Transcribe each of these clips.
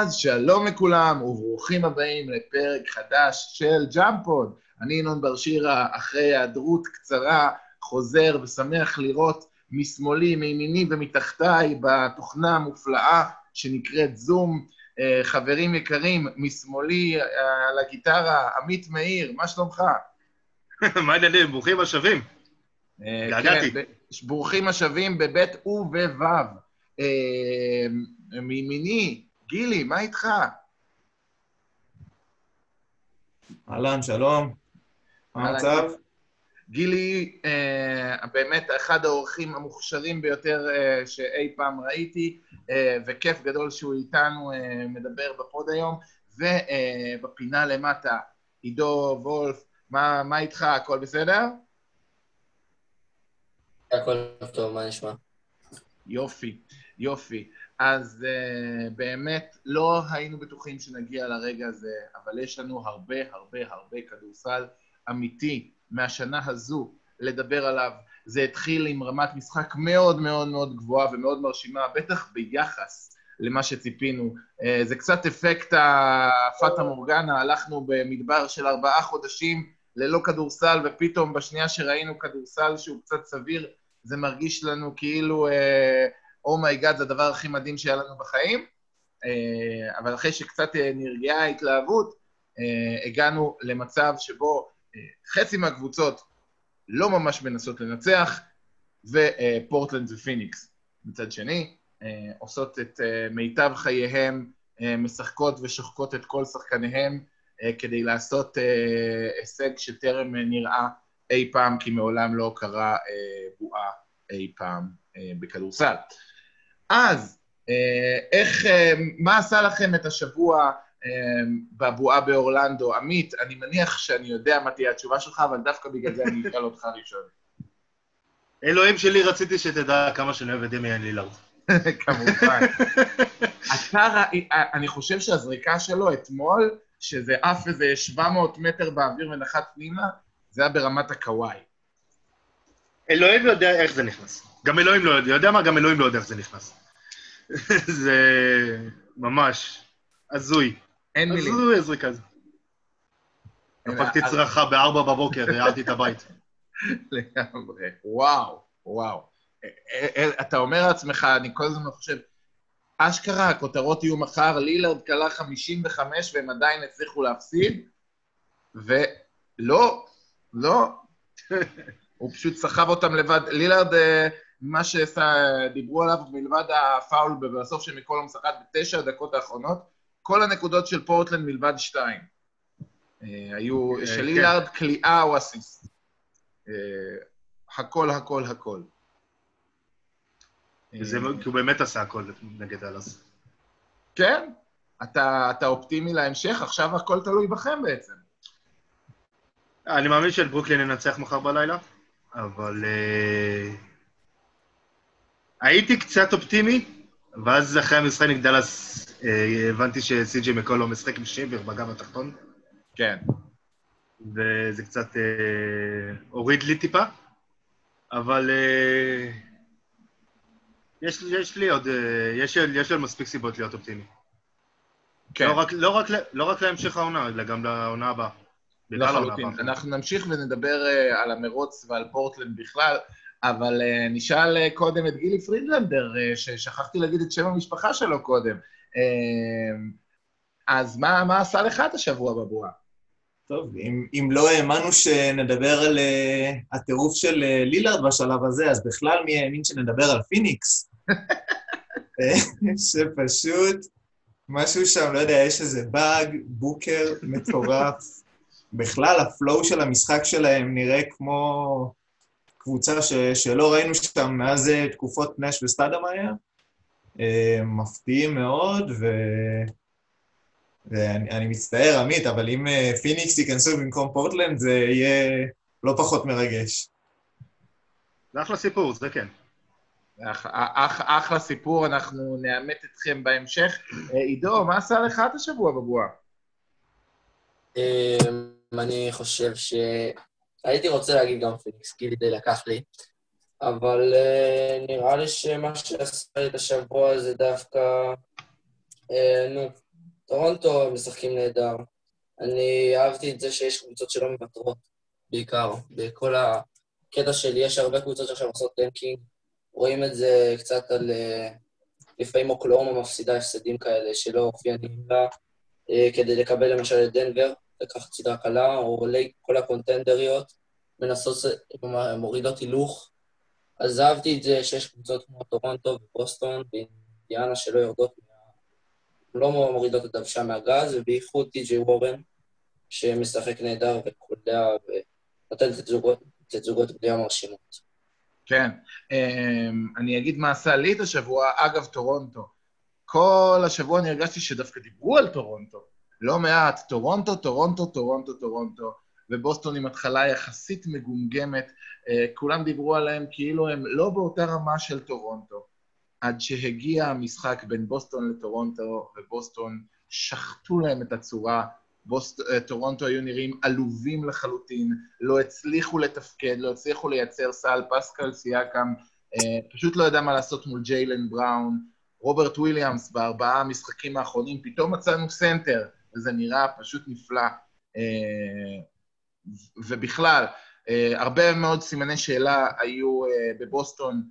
אז שלום לכולם וברוכים הבאים לפרק חדש של ג'אמפוד. אני ינון בר שירה, אחרי היעדרות קצרה, חוזר ושמח לראות משמאלי, מימיני ומתחתיי בתוכנה המופלאה שנקראת זום. אה, חברים יקרים, משמאלי אה, על הגיטרה, עמית מאיר, מה שלומך? מה העניינים? ברוכים השבים. אה, התגעגעתי. כן, ברוכים השבים בבית ובו'. אה, מימיני, גילי, מה איתך? אהלן, שלום. מה המצב? גילי, אה, באמת אחד האורחים המוכשרים ביותר אה, שאי פעם ראיתי, אה, וכיף גדול שהוא איתנו אה, מדבר בפוד היום. ובפינה למטה, עידו וולף, מה, מה איתך? הכל בסדר? הכל טוב, מה נשמע? יופי, יופי. אז uh, באמת לא היינו בטוחים שנגיע לרגע הזה, אבל יש לנו הרבה הרבה הרבה כדורסל אמיתי מהשנה הזו לדבר עליו. זה התחיל עם רמת משחק מאוד מאוד מאוד גבוהה ומאוד מרשימה, בטח ביחס למה שציפינו. Uh, זה קצת אפקט הפאטה מורגנה, הלכנו במדבר של ארבעה חודשים ללא כדורסל, ופתאום בשנייה שראינו כדורסל שהוא קצת סביר, זה מרגיש לנו כאילו... Uh, oh my god זה הדבר הכי מדהים שהיה לנו בחיים, אה, אבל אחרי שקצת אה, נרגעה ההתלהבות, אה, הגענו למצב שבו חצי מהקבוצות לא ממש מנסות לנצח, ופורטלנד ופיניקס מצד שני, עושות את מיטב חייהם, משחקות ושוחקות את כל שחקניהם כדי לעשות הישג שטרם נראה אי פעם, כי מעולם לא קרה בועה אי פעם בכדורסל. אז, איך, מה עשה לכם את השבוע בבועה באורלנדו? עמית, אני מניח שאני יודע מה תהיה התשובה שלך, אבל דווקא בגלל זה אני אשאל אותך ראשון. אלוהים שלי, רציתי שתדע כמה שאני אוהב את דמיאן לילארד. כמובן. אתה, אני חושב שהזריקה שלו אתמול, שזה עף איזה 700 מטר באוויר ונחת פנימה, זה היה ברמת הקוואי. אלוהים יודע איך זה נכנס. גם אלוהים לא יודע, יודע מה? גם אלוהים לא יודע איך זה נכנס. זה ממש הזוי. אין מילים. הזוי הזריקה הזאת. דפקתי צרחה בארבע בבוקר, העלתי את הבית. לגמרי. וואו, וואו. אתה אומר לעצמך, אני כל הזמן חושב, אשכרה, הכותרות יהיו מחר, לילארד כלה 55 והם עדיין הצליחו להפסיד, ולא, לא. הוא פשוט סחב אותם לבד. לילארד, מה שדיברו עליו מלבד הפאול בסוף של מכל המשחק בתשע הדקות האחרונות, כל הנקודות של פורטלנד מלבד שתיים. היו של לילארד קליעה או אסיסט. הכל, הכל, הכל. זה כי הוא באמת עשה הכל נגד אלאס. כן, אתה, אתה אופטימי להמשך, עכשיו הכל תלוי בכם בעצם. אני מאמין של ברוקלין ננצח מחר בלילה, אבל uh, הייתי קצת אופטימי, ואז אחרי המשחק נגד דאלאס uh, הבנתי שסי.ג'י מקול לא משחק עם שיבר בגב התחתון. כן. וזה קצת uh, הוריד לי טיפה, אבל uh, יש, יש לי עוד, uh, יש, יש לי מספיק סיבות להיות אופטימי. כן. לא רק, לא, רק, לא רק להמשך העונה, אלא גם לעונה הבאה. לחלוטין. אנחנו נמשיך ונדבר uh, על המרוץ ועל פורטלנד בכלל, אבל uh, נשאל uh, קודם את גילי פרידלנדר, uh, ששכחתי להגיד את שם המשפחה שלו קודם. Uh, אז מה, מה עשה לך את השבוע בבועה? טוב, אם, אם לא האמנו שנדבר על uh, הטירוף של uh, לילארד בשלב הזה, אז בכלל מי האמין שנדבר על פיניקס? שפשוט משהו שם, לא יודע, יש איזה באג, בוקר מטורף. בכלל, ה flow של המשחק שלהם נראה כמו קבוצה ש, שלא ראינו שם מאז תקופות נש וסטאדמאייר. מפתיעים מאוד, ו... ואני אני מצטער, עמית, אבל אם פיניקס ייכנסו במקום פורטלנד, זה יהיה לא פחות מרגש. זה אחלה סיפור, זה כן. אח, אח, אחלה סיפור, אנחנו נאמת אתכם בהמשך. עידו, מה עשה לך את השבוע בבועה? אני חושב ש... הייתי רוצה להגיד גם פיניקס, כי די לקח לי, אבל uh, נראה לי שמה שעשה לי את השבוע זה דווקא אה, נו, טורונטו משחקים נהדר. אני אהבתי את זה שיש קבוצות שלא מוותרות, בעיקר. בכל הקטע שלי יש הרבה קבוצות שעכשיו עושות tanking. רואים את זה קצת על... אה, לפעמים אוקלהומה מפסידה הפסדים כאלה שלא אופיינים לה, אה, כדי לקבל למשל את דנבר, לקחת סדרה קלה, או כל הקונטנדריות, מנסות, מורידות הילוך. אז אהבתי את זה שיש קבוצות כמו טורונטו ובוסטון ואינדיאנה שלא יורדות, לא מורידות את דוושה מהגז, ובייחוד טי.ג'יי וורן, שמשחק נהדר וקולע ונותן תצוגות בנייה מרשימות. כן. אמ, אני אגיד מה עשה לי את השבוע. אגב, טורונטו. כל השבוע אני הרגשתי שדווקא דיברו על טורונטו. לא מעט. טורונטו, טורונטו, טורונטו, טורונטו. ובוסטון עם התחלה יחסית מגומגמת. אה, כולם דיברו עליהם כאילו הם לא באותה רמה של טורונטו. עד שהגיע המשחק בין בוסטון לטורונטו, ובוסטון שחטו להם את הצורה. בוסט, אה, טורונטו היו נראים עלובים לחלוטין, לא הצליחו לתפקד, לא הצליחו לייצר סל, פסקל סיאקם, אה, פשוט לא ידע מה לעשות מול ג'יילן בראון. רוברט וויליאמס בארבעה המשחקים האחרונים, פתאום מצאנו סנטר, וזה נראה פשוט נפלא. אה, ובכלל, הרבה מאוד סימני שאלה היו בבוסטון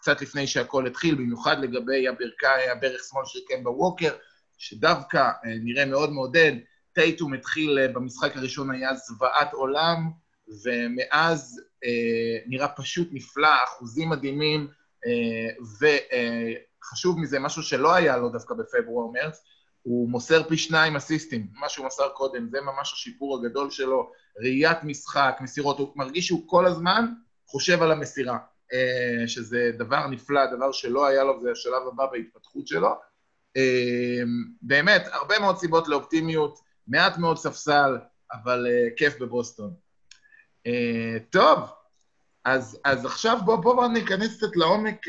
קצת לפני שהכל התחיל, במיוחד לגבי הברכיים, הברך שמאל של קמבה ווקר, שדווקא אה, נראה מאוד מעודד. טייטום התחיל אה, במשחק הראשון, היה זוועת עולם, ומאז אה, נראה פשוט נפלא, אחוזים מדהימים, וחשוב מזה, משהו שלא היה לו דווקא בפברואר-מרץ, הוא מוסר פי שניים אסיסטים, מה שהוא מסר קודם, זה ממש השיפור הגדול שלו, ראיית משחק, מסירות, הוא מרגיש שהוא כל הזמן חושב על המסירה, שזה דבר נפלא, דבר שלא היה לו, זה השלב הבא בהתפתחות שלו. אמ, באמת, הרבה מאוד סיבות לאופטימיות, מעט מאוד ספסל, אבל uh, כיף בבוסטון. טוב, אז, אז עכשיו בואו בוא, בוא ניכנס קצת לעומק.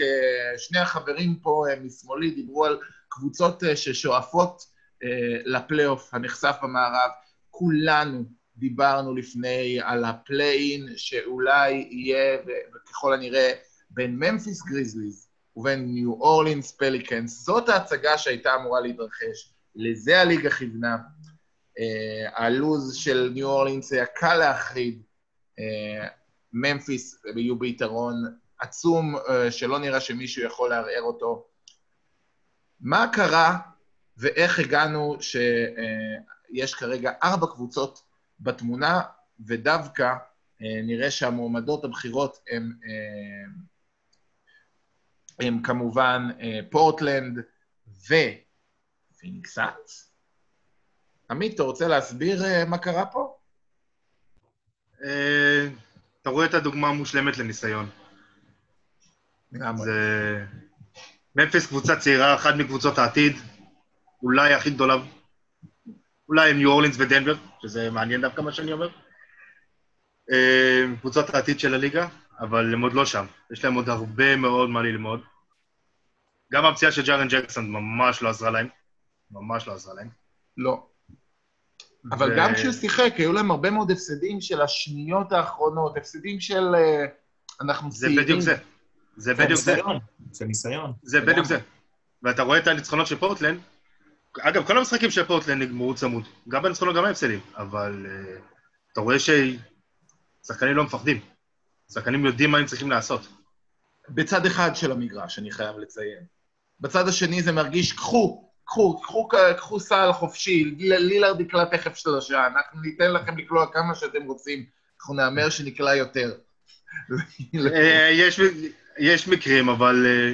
שני החברים פה משמאלי דיברו על קבוצות uh, ששואפות uh, לפלייאוף הנחשף במערב. כולנו דיברנו לפני על ה play-in שאולי יהיה, וככל הנראה, בין ממפיס גריזליז ובין ניו אורלינס פליקנס. זאת ההצגה שהייתה אמורה להתרחש, לזה הליגה כיוונה. Uh, הלוז של ניו אורלינס היה קל להחריד. ממפיס יהיו ביתרון עצום, שלא נראה שמישהו יכול לערער אותו. מה קרה ואיך הגענו שיש כרגע ארבע קבוצות בתמונה, ודווקא uh, נראה שהמועמדות הבכירות הן uh, הם כמובן אה, פורטלנד ופיניקסאץ. עמית, אתה רוצה להסביר אה, מה קרה פה? אה, אתה רואה את הדוגמה המושלמת לניסיון. זה... ממפיס קבוצה צעירה, אחת מקבוצות העתיד, אולי הכי גדולה, אולי עם ניו אורלינס ודנבר, שזה מעניין דווקא מה שאני אומר. קבוצות העתיד של הליגה, אבל הם עוד לא שם. יש להם עוד הרבה מאוד מה ללמוד. גם הפציעה של ג'ארן ג'קסון ממש לא עזרה להם. ממש לא עזרה להם. לא. אבל ו... גם כשהוא שיחק, היו להם הרבה מאוד הפסדים של השניות האחרונות, הפסדים של... אה, אנחנו צעירים. זה בדיוק זה. זה בדיוק זה. זה ניסיון. זה בדיוק זה. ואתה רואה את הניצחונות של פורטלנד, אגב, כל המשחקים של פורטלנד נגמרו צמוד. גם בניצחונות, גם ההפסדים. אבל uh, אתה רואה ששחקנים לא מפחדים. שחקנים יודעים מה הם צריכים לעשות. בצד אחד של המגרש, אני חייב לציין. בצד השני זה מרגיש, קחו, קחו, קחו, קחו סל חופשי, לילארד יקלע תכף שלושה, אנחנו ניתן לכם לקלוע כמה שאתם רוצים, אנחנו נאמר שנקלע יותר. אה, יש מקרים, אבל... אה,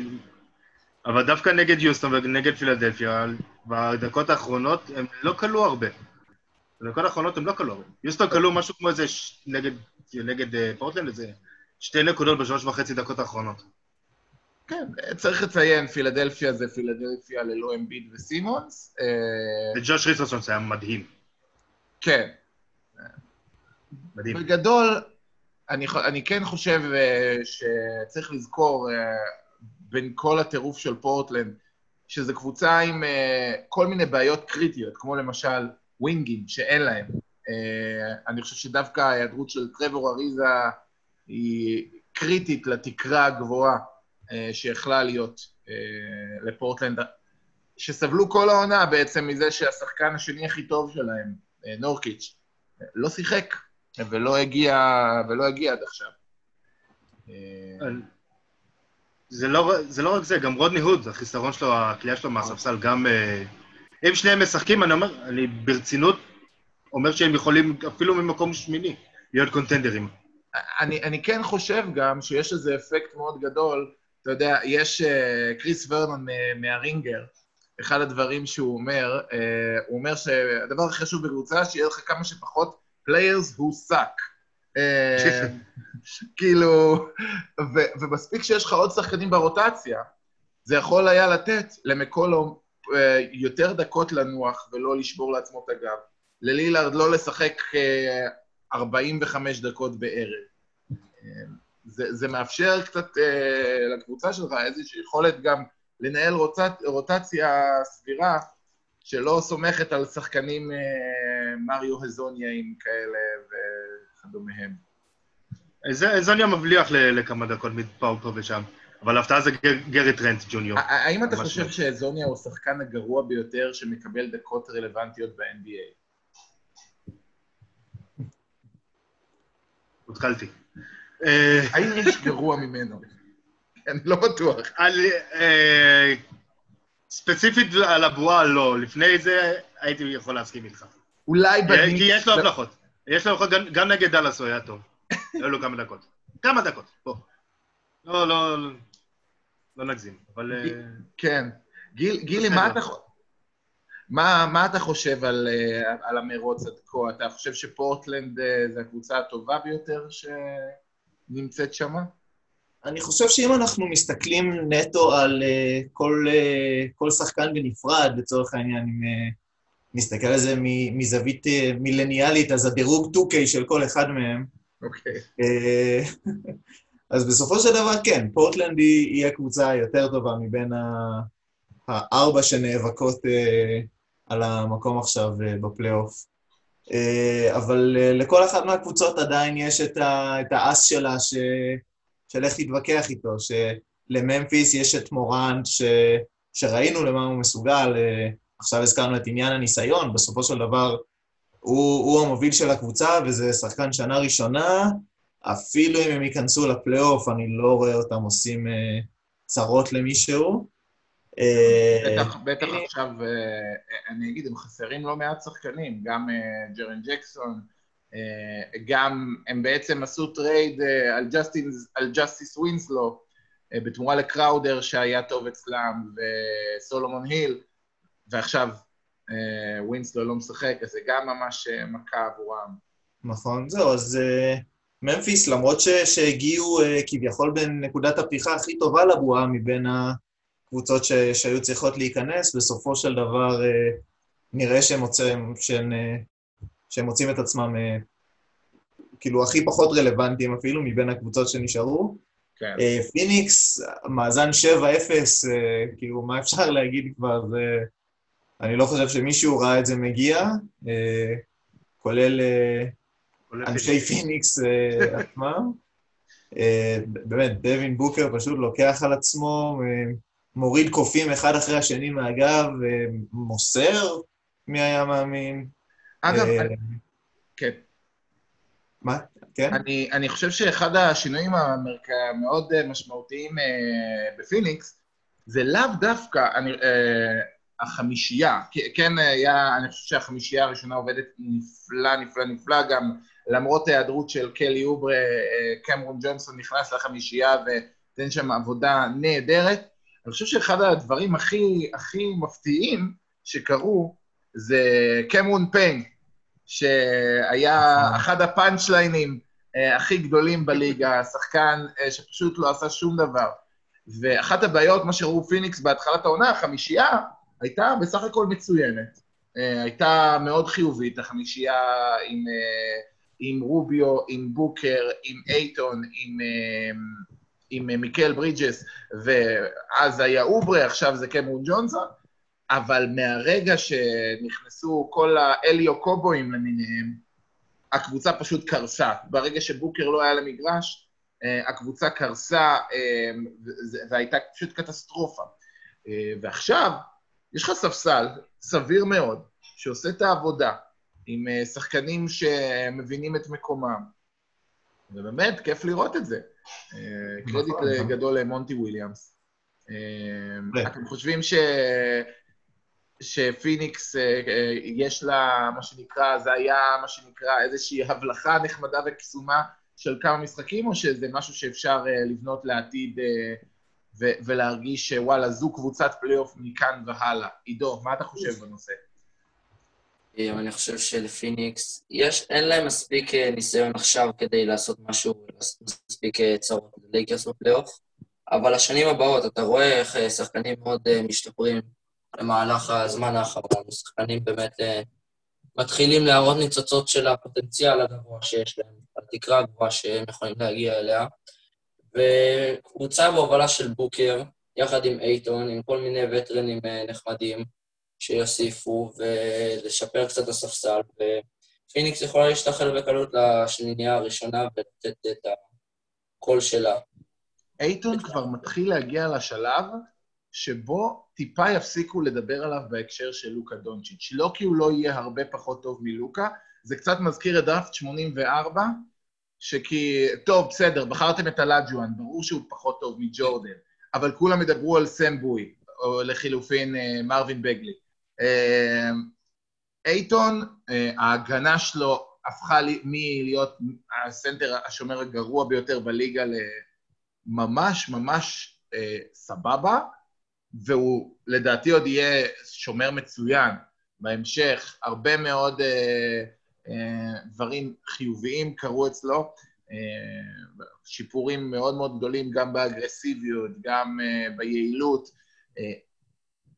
אבל דווקא נגד יוסטון ונגד פילדלפיה, בדקות האחרונות הם לא כלו הרבה. בדקות האחרונות הם לא כלו הרבה. יוסטון כלו משהו כמו איזה, נגד, נגד אה, פורטלנד, איזה שתי נקודות בשלוש וחצי דקות האחרונות. כן, צריך לציין, פילדלפיה זה פילדלפיה ללא אמביד וסימונס. אה, וג'וש ריסרסון זה היה מדהים. כן. מדהים. בגדול, אני, אני כן חושב uh, שצריך לזכור, uh, בין כל הטירוף של פורטלנד, שזו קבוצה עם uh, כל מיני בעיות קריטיות, כמו למשל ווינגים, שאין להם. Uh, אני חושב שדווקא ההיעדרות של טרוור אריזה היא קריטית לתקרה הגבוהה אה, שיכלה להיות אה, לפורטלנד. שסבלו כל העונה בעצם מזה שהשחקן השני הכי טוב שלהם, אה, נורקיץ', לא שיחק ולא הגיע, ולא הגיע עד עכשיו. זה לא, זה לא רק זה, גם רודני הוד, החיסרון שלו, הכלייה שלו מהספסל, גם... אם שניהם משחקים, אני אומר, אני ברצינות אומר שהם יכולים אפילו ממקום שמיני להיות קונטנדרים. אני, אני כן חושב גם שיש איזה אפקט מאוד גדול. אתה יודע, יש uh, קריס ורנון מהרינגר, אחד הדברים שהוא אומר, uh, הוא אומר שהדבר הכי חשוב בקבוצה, שיהיה לך כמה שפחות players who suck. Uh, כאילו, ו, ומספיק שיש לך עוד שחקנים ברוטציה, זה יכול היה לתת למקולום uh, יותר דקות לנוח ולא לשבור לעצמו את הגב. ללילארד לא לשחק 45 דקות בערב. זה, זה מאפשר קצת אה, לקבוצה שלך איזושהי יכולת גם לנהל רוטצ, רוטציה סבירה, שלא סומכת על שחקנים אה, מריו הזוניאים כאלה וכדומיהם. זוניה מבליח לכמה דקות מפה פה ושם, אבל ההפתעה זה גרי טרנט ג'וניור. האם אתה חושב שזוניה הוא השחקן הגרוע ביותר שמקבל דקות רלוונטיות ב-NBA? הותקלתי. האם יש גרוע ממנו? אני לא בטוח. אה, ספציפית על הבועה, לא. לפני זה הייתי יכול להסכים איתך. אולי בניקס... כי יש לו הבלחות. יש לו הבלחות, גם נגד דאלאס הוא היה טוב. היו לו כמה דקות. כמה דקות, בוא. לא, לא, לא נגזים, אבל... אה, כן. גילי, מה אתה... מה, מה אתה חושב על, אה, על המרוץ עד כה? אתה חושב שפורטלנד זה הקבוצה הטובה ביותר ש... נמצאת שמה? אני חושב שאם אנחנו מסתכלים נטו על uh, כל, uh, כל שחקן בנפרד, לצורך העניין, אם uh, נסתכל על זה מזווית uh, מילניאלית, אז הדירוג 2K של כל אחד מהם. אוקיי. Okay. Uh, אז בסופו של דבר, כן, פורטלנד היא, היא הקבוצה היותר טובה מבין הארבע שנאבקות uh, על המקום עכשיו uh, בפלייאוף. אה, אבל אה, לכל אחת מהקבוצות עדיין יש את, ה, את האס שלה ש, של איך להתווכח איתו, שלממפיס יש את מורנט ש, שראינו למה הוא מסוגל, אה, עכשיו הזכרנו את עניין הניסיון, בסופו של דבר הוא, הוא המוביל של הקבוצה וזה שחקן שנה ראשונה, אפילו אם הם ייכנסו לפלייאוף, אני לא רואה אותם עושים צרות למישהו. בטח, בטח עכשיו, אה, אני אגיד, הם חסרים לא מעט שחקנים, גם אה, ג'רן ג'קסון, אה, גם הם בעצם עשו trade על, ג'סטיס, על ג'סטיס ווינסלו בתמורה לקראודר שהיה טוב אצלם, וסולומון היל, ועכשיו ווינסלו לא משחק, אז זה גם ממש מכה עבורם. נכון, זהו, אז ממפיס, למרות שהגיעו כביכול בנקודת הפתיחה הכי טובה לבועה מבין ה... קבוצות ש, שהיו צריכות להיכנס, בסופו של דבר אה, נראה שהם, מוצאים, שהם, אה, שהם מוצאים את עצמם אה, כאילו הכי פחות רלוונטיים אפילו מבין הקבוצות שנשארו. כן. פיניקס, מאזן 7-0, כאילו, מה אפשר להגיד כבר? זה... אני לא חושב שמישהו ראה את זה מגיע, כולל אנשי פיניקס עצמם. באמת, דווין בוקר פשוט לוקח על עצמו מוריד קופים אחד אחרי השני מהגב, מוסר, מי היה מאמין? אגב, אה, כן. מה? כן? אני, אני חושב שאחד השינויים. המאוד משמעותיים אה, בפיניקס, זה לאו דווקא אני, אה, החמישייה. כן, היה, אני חושב שהחמישייה הראשונה עובדת נפלא, נפלא, נפלא, גם למרות ההיעדרות של קלי אוברה, קמרון ג'ונסון נכנס לחמישייה ותן שם עבודה נהדרת. אני חושב שאחד הדברים הכי, הכי מפתיעים שקרו זה קמרון פיין, שהיה. אחד הפאנצ'ליינים אה, הכי גדולים בליגה, שחקן אה, שפשוט לא עשה שום דבר. ואחת הבעיות, מה שראו פיניקס בהתחלת העונה, החמישייה הייתה בסך הכל מצוינת. אה, הייתה מאוד חיובית, החמישייה עם, עם רוביו, עם בוקר, עם אייטון, עם... עם מיקל ברידג'ס, ואז היה אוברה, עכשיו זה קמרון ג'ונסון, אבל מהרגע שנכנסו כל האליו קובואים למיניהם, הקבוצה פשוט קרסה. ברגע שבוקר לא היה למגרש, אה, הקבוצה קרסה, אה, והייתה פשוט קטסטרופה. ועכשיו, יש לך ספסל סביר מאוד, שעושה את העבודה, עם אה, שחקנים שמבינים את מקומם, ובאמת, כיף לראות את זה. אה, קרדיט נכון. גדול למונטי וויליאמס. אתם חושבים ש... שפיניקס יש לה, מה שנקרא, זה היה מה שנקרא איזושהי הבלחה נחמדה וקסומה של כמה משחקים, או שזה משהו שאפשר לבנות לעתיד ו- ולהרגיש שוואלה, זו קבוצת פלייאוף מכאן והלאה. עידו, מה אתה חושב בנושא? אני חושב שלפיניקס, יש, אין להם מספיק אה, ניסיון עכשיו כדי לעשות משהו, מספיק אה, צרות ללייקרס בפלייאוף, אבל השנים הבאות, אתה רואה איך אה, שחקנים מאוד משתפרים במהלך הזמן האחרון, שחקנים באמת מתחילים להראות ניצוצות של הפוטנציאל הגבוה שיש להם, התקרה הגבוהה שהם יכולים להגיע אליה. וקבוצה בהובלה של בוקר, יחד עם אייטון, עם כל מיני וטרנים אה, נחמדים שיוסיפו, ולשפר קצת את הספסל, ופיניקס יכולה להשתחל בקלות לשנייה הראשונה ולתת את הקול שלה. אייטון כבר מתחיל להגיע לשלב שבו טיפה יפסיקו לדבר עליו בהקשר של לוקה דונצ'יץ'. לא כי הוא לא יהיה הרבה פחות טוב מלוקה, זה קצת מזכיר את דראפט 84, שכי, טוב, בסדר, בחרתם את הלאג'ואן, ברור שהוא פחות טוב מג'ורדן, אבל כולם ידברו על סם בוי, או לחילופין אה, מרווין בגלי. אה, אייטון, אה, ההגנה שלו הפכה מלהיות הסנטר השומר הגרוע ביותר בליגה לממש ממש סבבה, והוא לדעתי עוד יהיה שומר מצוין בהמשך. הרבה מאוד אה, אה, דברים חיוביים קרו אצלו, אה, שיפורים מאוד מאוד גדולים גם באגרסיביות, גם אה, ביעילות.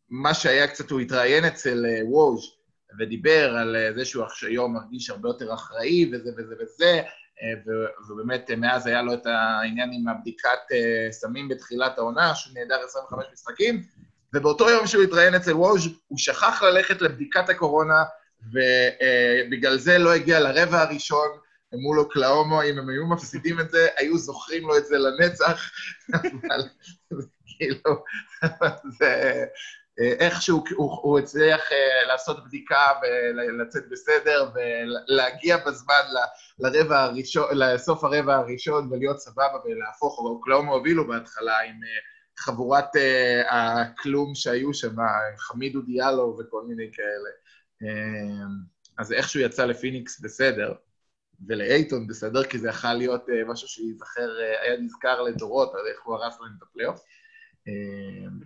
מה שהיה קצת, הוא התראיין אצל ווז' ודיבר על זה שהוא היום מרגיש הרבה יותר אחראי וזה וזה וזה, ובאמת מאז היה לו את העניין עם הבדיקת סמים בתחילת העונה, שהוא נהדר 25 משחקים, ובאותו יום שהוא התראיין אצל ווז' הוא שכח ללכת לבדיקת הקורונה ובגלל זה לא הגיע לרבע הראשון מול אוקלאומו, אם הם היו מפסידים את זה, היו זוכרים לו את זה לנצח, אבל כאילו, זה... איכשהו הוא, הוא הצליח uh, לעשות בדיקה ולצאת בסדר ולהגיע בזמן ל, לרבע הראשון, לסוף הרבע הראשון ולהיות סבבה ולהפוך, אוקלאומו הובילו בהתחלה עם uh, חבורת uh, הכלום שהיו שם, חמידו דיאלו וכל מיני כאלה. אז איכשהו יצא לפיניקס בסדר, ולאייטון בסדר, כי זה יכול להיות אה, משהו שייזכר, אה, היה נזכר לדורות, על איך הוא הרס להם את הפלייאוף.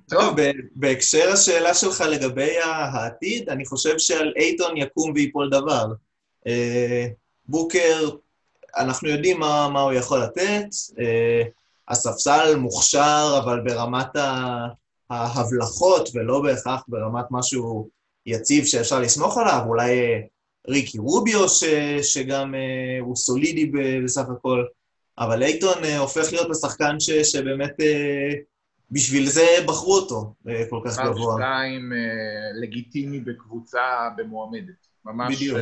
טוב, בהקשר השאלה שלך לגבי העתיד, אני חושב שעל אייטון יקום ויפול דבר. אה, בוקר, אנחנו יודעים מה, מה הוא יכול לתת, הספסל מוכשר, אבל ברמת ההבלחות, ולא בהכרח ברמת משהו יציב שאפשר לסמוך עליו, אולי אה, ריקי רוביו, ש, שגם הוא סולידי בסך הכל, אבל אייטון הופך להיות השחקן ש, שבאמת בשביל זה בחרו אותו uh, כל כך גבוה. שתיים uh, לגיטימי בקבוצה במועמדת. ממש... בדיוק. Uh,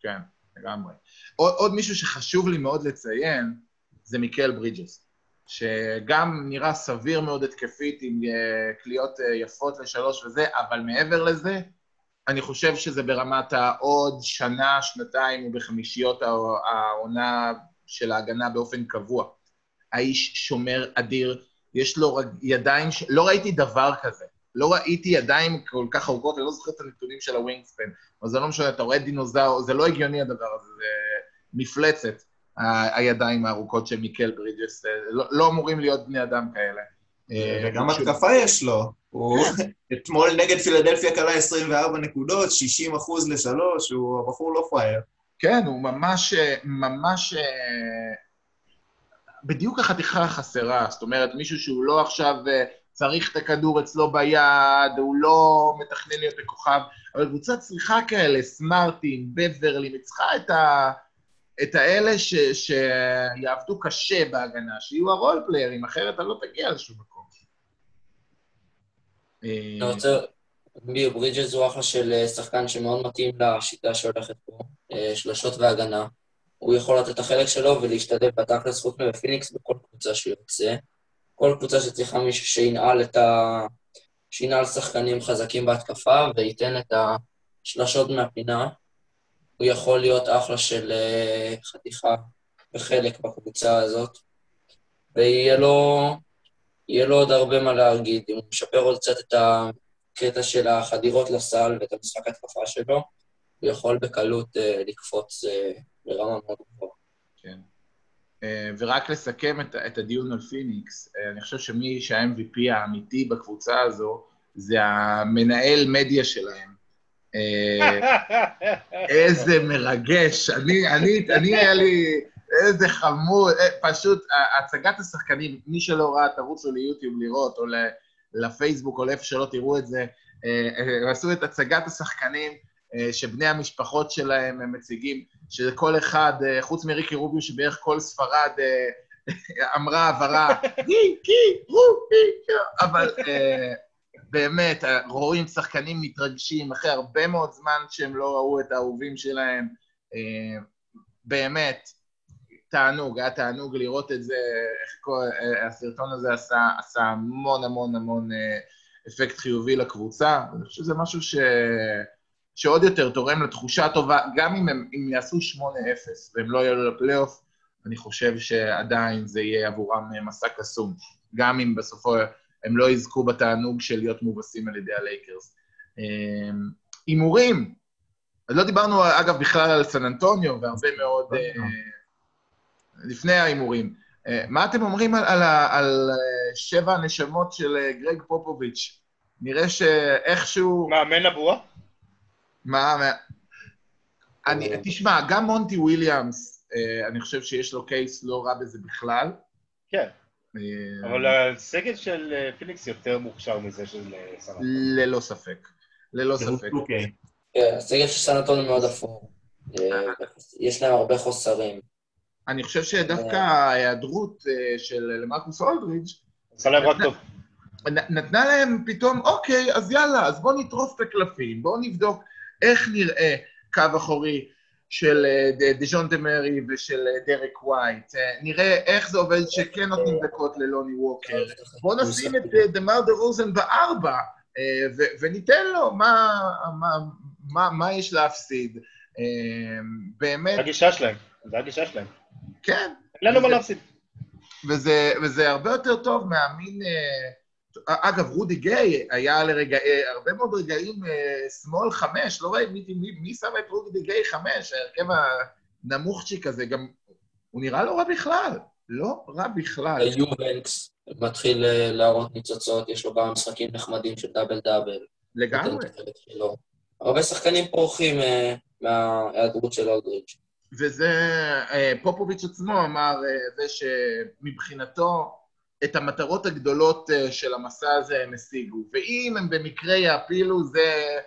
כן, לגמרי. עוד, עוד מישהו שחשוב לי מאוד לציין, זה מיקל ברידג'ס. שגם נראה סביר מאוד התקפית עם קליעות יפות לשלוש וזה, אבל מעבר לזה, אני חושב שזה ברמת העוד שנה, שנתיים, הוא בחמישיות העונה של ההגנה באופן קבוע. האיש שומר אדיר, יש לו ידיים, ש... לא ראיתי דבר כזה. לא ראיתי ידיים כל כך ארוכות, אני לא זוכר את הנתונים של הווינגספן, אבל זה לא משנה, אתה רואה דינוזאור, זה לא הגיוני הדבר הזה, זה מפלצת, הידיים הארוכות של מיקל ברידג'ס, לא, לא אמורים להיות בני אדם כאלה. וגם התקפה יש לו. הוא אתמול נגד פילדלפיה קלה 24 נקודות, 60 אחוז לשלוש, הוא הבחור לא פראייר. כן, הוא ממש, ממש... בדיוק החתיכה החסרה, זאת אומרת, מישהו שהוא לא עכשיו אה, צריך את הכדור אצלו ביד, הוא לא מתכנן להיות בכוכב, אבל קבוצה צריכה כאלה, סמארטים, בברלי, צריכה את, ה, את האלה ש, שיעבדו קשה בהגנה, שיהיו הרול פליירים, אחרת אתה לא תגיע לשום מקום. אני רוצה... ביו ברידג'ס הוא אחלה של אה, שחקן שמאוד מתאים לשיטה שהולכת פה, אה, שלשות והגנה. הוא יכול לתת את החלק שלו ולהשתדל בתכלס חוץ מבפיניקס בכל קבוצה שהוא יוצא. כל קבוצה שצריכה מישהו שינעל את, ה... שינהל שחקנים חזקים בהתקפה וייתן את השלשות מהפינה. הוא יכול להיות אחלה של אה, חתיכה וחלק בקבוצה הזאת, ויהיה לו, לו עוד הרבה מה להגיד. אם הוא משפר עוד קצת את הקטע של החדירות לסל ואת המשחק התקפה שלו, הוא יכול בקלות uh, לקפוץ uh, ברמה מאוד גבוהה. כן. Uh, ורק לסכם את, את הדיון על פיניקס, uh, אני חושב שמי שה-MVP האמיתי בקבוצה הזו זה המנהל מדיה שלהם. איזה מרגש. אני, אני, אני היה לי... איזה חמור, פשוט, הצגת השחקנים, מי שלא ראה, תרוצו ליוטיוב לראות, או לפייסבוק, או לאיפה שלא תראו את זה, הם עשו את הצגת השחקנים, אה, שבני המשפחות שלהם הם מציגים, שכל אחד, אה, חוץ מריקי רוביו, שבערך כל ספרד אה, אמרה הבהרה, ריקי רוביו, אבל באמת, רואים שחקנים מתרגשים אחרי הרבה מאוד זמן שהם לא ראו את האהובים שלהם. באמת, תענוג, היה תענוג לראות את זה, איך כל, הסרטון הזה עשה, עשה המון המון המון אפקט חיובי לקבוצה, אני חושב שזה משהו ש... שעוד יותר תורם לתחושה טובה, גם אם הם אם יעשו 8-0 והם לא יעלו לפלייאוף, אני חושב שעדיין זה יהיה עבורם מסע קסום, גם אם בסופו הם לא יזכו בתענוג של להיות מובסים על ידי הלייקרס. אמ, הימורים, אז לא דיברנו אגב בכלל על סן אנטוניו והרבה מאוד uh, לפני ההימורים. Uh, מה אתם אומרים על, על, על שבע הנשמות של גרג פופוביץ'? נראה שאיכשהו... מאמן הבועה? מה... אני, תשמע, גם מונטי וויליאמס, אה, אני חושב שיש לו קייס לא רע בזה בכלל. כן. אה, אבל הסגל של אה, פיניקס יותר מוכשר מזה של סנטון. ללא ספק. ללא ספק. כן, הסגל של סנטון מאוד אפור. יש להם הרבה חוסרים. אני חושב שדווקא ההיעדרות של למרקוס אולדריץ' עשה להם רק טוב. נתנה להם פתאום, אוקיי, אז יאללה, אז בואו נטרוף את הקלפים, בואו נבדוק איך נראה קו אחורי של אה, דז'ונטה מארי ושל אה, דרק ווייט. אה, נראה איך זה עובד שכן נותנים דקות ללוני ווקר. בואו נשים את דמאר דרוזן בארבע, וניתן לו מה, מה, מה, מה יש להפסיד. באמת... זה הגישה שלהם, זה הגישה שלהם. כן. אין לנו מה להפסיד. וזה, וזה הרבה יותר טוב מהמין... אגב, רודי גיי היה לרגעי, הרבה מאוד רגעים שמאל חמש, לא ראיתי מי, מי, מי שם את רודי גיי חמש, ההרכב הנמוכצ'יק הזה, גם הוא נראה לא רע בכלל, לא רע בכלל. יובנקס מתחיל אה, להראות ניצוצות, יש לו גם משחקים נחמדים של דאבל דאבל. לגמרי. הרבה שחקנים פורחים אה, מההיעדרות של אולדריץ'. וזה, אה, פופוביץ' עצמו אמר, זה שמבחינתו, את המטרות הגדולות אה, של המסע הזה הם השיגו. ואם הם במקרה יעפילו, זה,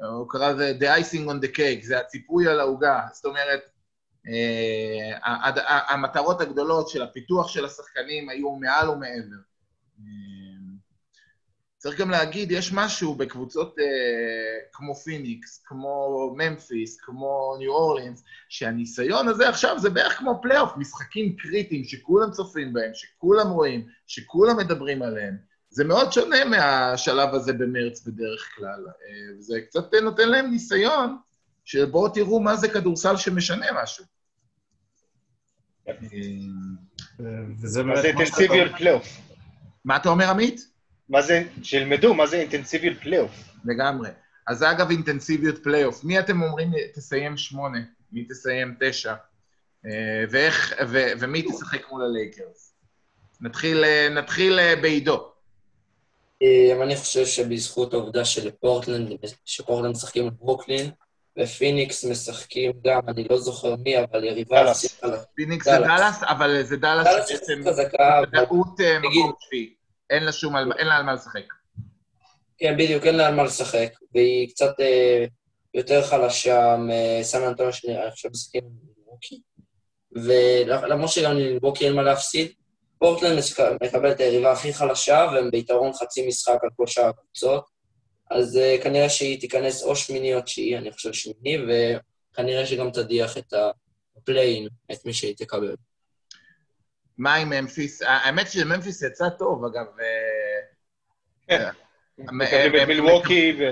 הוא קרא לזה the icing on the cake, זה הציפוי על העוגה. זאת אומרת, אה, המטרות הגדולות של הפיתוח של השחקנים היו מעל ומעבר. צריך גם להגיד, יש משהו בקבוצות אה, כמו פיניקס, כמו ממפיס, כמו ניו אורלינס, שהניסיון הזה עכשיו זה בערך כמו פלייאוף, משחקים קריטיים שכולם צופים בהם, שכולם רואים, שכולם מדברים עליהם. זה מאוד שונה מהשלב הזה במרץ בדרך כלל. אה, זה קצת נותן להם ניסיון, שבואו תראו מה זה כדורסל שמשנה משהו. וזה באמת... זה אינטנסיביות פלייאוף. מה אתה אומר, עמית? מה זה, שילמדו מה זה אינטנסיביות פלייאוף. לגמרי. אז אגב, אינטנסיביות פלייאוף. מי אתם אומרים תסיים שמונה? מי תסיים תשע? אה, ואיך, ו, ומי תשחק מול הלייקרס? נתחיל, אה, נתחיל אה, בעידו. אני חושב שבזכות העובדה שלפורטלנד, שפורטלנד משחקים עם ברוקלין, ופיניקס משחקים גם, אני לא זוכר מי, אבל יריבה... דאלאס. פיניקס זה דאלאס, אבל זה דאלאס שבעצם... דאלאס חזקה, אבל... בטעות מקום שביעי. אין לה שום, אין לה על מה לשחק. כן, בדיוק, אין לה על מה לשחק, והיא קצת אה, יותר חלשה מסן אנטוניו, שאני חושב משחקים עם יוטה, ולמרות שגם ליוטה אין מה להפסיד, פורטלנד מקבל את היריבה הכי חלשה, והם ביתרון חצי משחק על כל שאר הקבוצות, אז uh, כנראה שהיא תיכנס או שמיני או תשיעי, אני חושב שמיני, וכנראה שגם תדיח את הפליי אין, את מי שהיא תקבל. מה עם ממפיס? האמת שממפיס יצא טוב, אגב. אה, כן. מקבלים את מילווקי ו...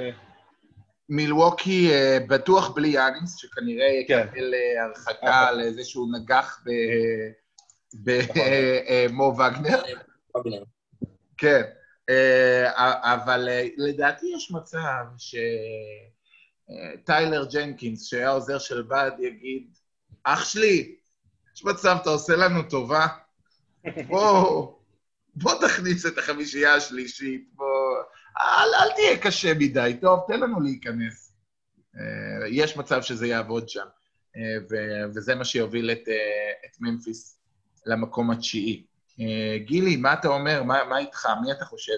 מילווקי אה, בטוח בלי יאניס, שכנראה כן. יקבל אה, הרחקה על איזשהו נגח במו וגנר. וגנר. כן, אה, אבל אה, לדעתי יש מצב שטיילר ג'נקינס, שהיה עוזר של בד, יגיד, אח שלי, יש מצב, אתה עושה לנו טובה? בוא, בוא תכניס את החמישייה השלישית, בוא... אל, אל תהיה קשה מדי, טוב, תן לנו להיכנס. אה, יש מצב שזה יעבוד שם, אה, וזה מה שיוביל את, אה, את ממפיס למקום התשיעי. גילי, מה אתה אומר? מה, מה איתך? מי אתה חושב?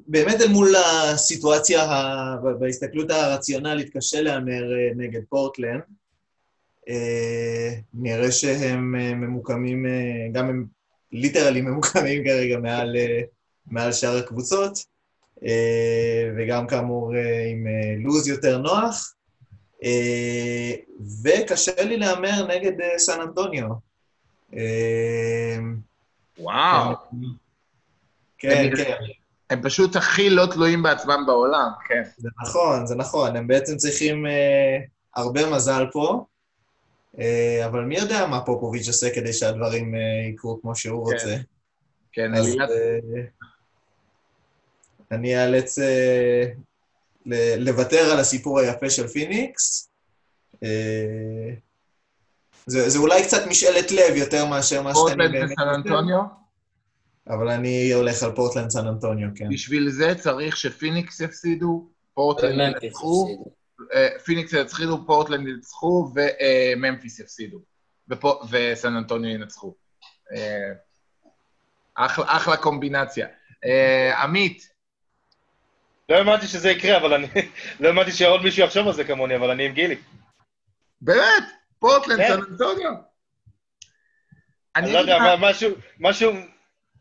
באמת אל מול הסיטואציה, בהסתכלות הרציונלית, קשה להמר נגד פורטלנד. אה, נראה שהם אה, ממוקמים, אה, גם הם ליטרלי ממוקמים כרגע מעל, מעל שאר הקבוצות, וגם כאמור עם לוז יותר נוח. וקשה לי להמר נגד סן אנטוניו. וואו, כן, כן. הם פשוט הכי לא תלויים בעצמם בעולם, כן. זה נכון, זה נכון. הם בעצם צריכים אה, הרבה מזל פה, אבל מי יודע מה פופוביץ' עושה כדי שהדברים אה, יקרו כמו שהוא כן. רוצה. כן, אז אלילת... אה, אני אאלץ אה, לוותר על הסיפור היפה של פיניקס. אה, זה, זה אולי קצת משאלת לב יותר מאשר מה שאני פורטלנד וסן אנטוניו, אבל אני הולך על פורטלנד סן אנטוניו, כן. בשביל זה צריך שפיניקס יפסידו, פורטלנד ינצחו. אה, פיניקס ינצחו, פורטלנד ינצחו, וממפיס יפסידו. וסן אנטוניו ינצחו. אה, אחלה אחלה קומבינציה. אה, עמית, לא האמנתי שזה יקרה, אבל אני... לא האמנתי שעוד מישהו יחשוב על זה כמוני, אבל אני עם גילי. באמת, פורטלנד, כן. סן אנטוניו. אני לא יודע, משהו, משהו,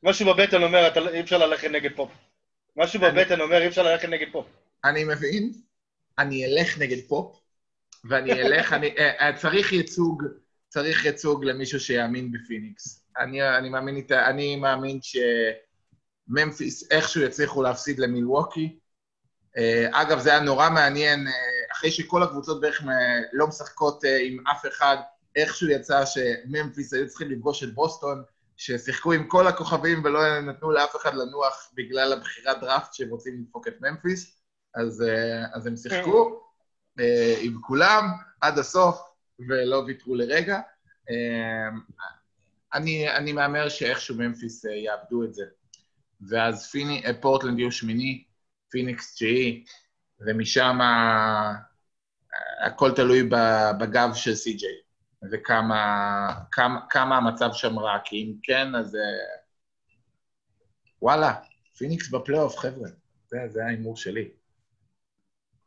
משהו בבטן אומר, לא- אי אפשר ללכת נגד פופ. משהו בבטן אומר, אי אפשר ללכת נגד פופ. אני מבין, אני אלך נגד פופ, ואני אלך, אני, אה, אה, צריך ייצוג, צריך ייצוג למישהו שיאמין בפיניקס. אני, אני מאמין, אני מאמין שממפיס איכשהו יצליחו להפסיד למילווקי. אה, אגב, זה היה נורא מעניין, אה, אחרי שכל הקבוצות בערך לא משחקות אה, עם אף אחד, איכשהו יצא שממפיס היו צריכים לפגוש את בוסטון, ששיחקו עם כל הכוכבים ולא נתנו לאף אחד לנוח בגלל הבחירת דראפט שהם רוצים לדפוק את ממפיס. אז, אה, אז הם שיחקו אה, עם כולם עד הסוף ולא ויתרו לרגע. אה, אני, אני מהמר שאיכשהו ממפיס יאבדו את זה. ואז פיני, פורטלנד יהיו שמיני, פיניקס תשיעי, ומשם הכל תלוי בגב של סי.ג'יי, וכמה כמה, כמה המצב שם רע, כי אם כן, אז וואלה, פיניקס בפלייאוף, חבר'ה. זה, זה ההימור שלי.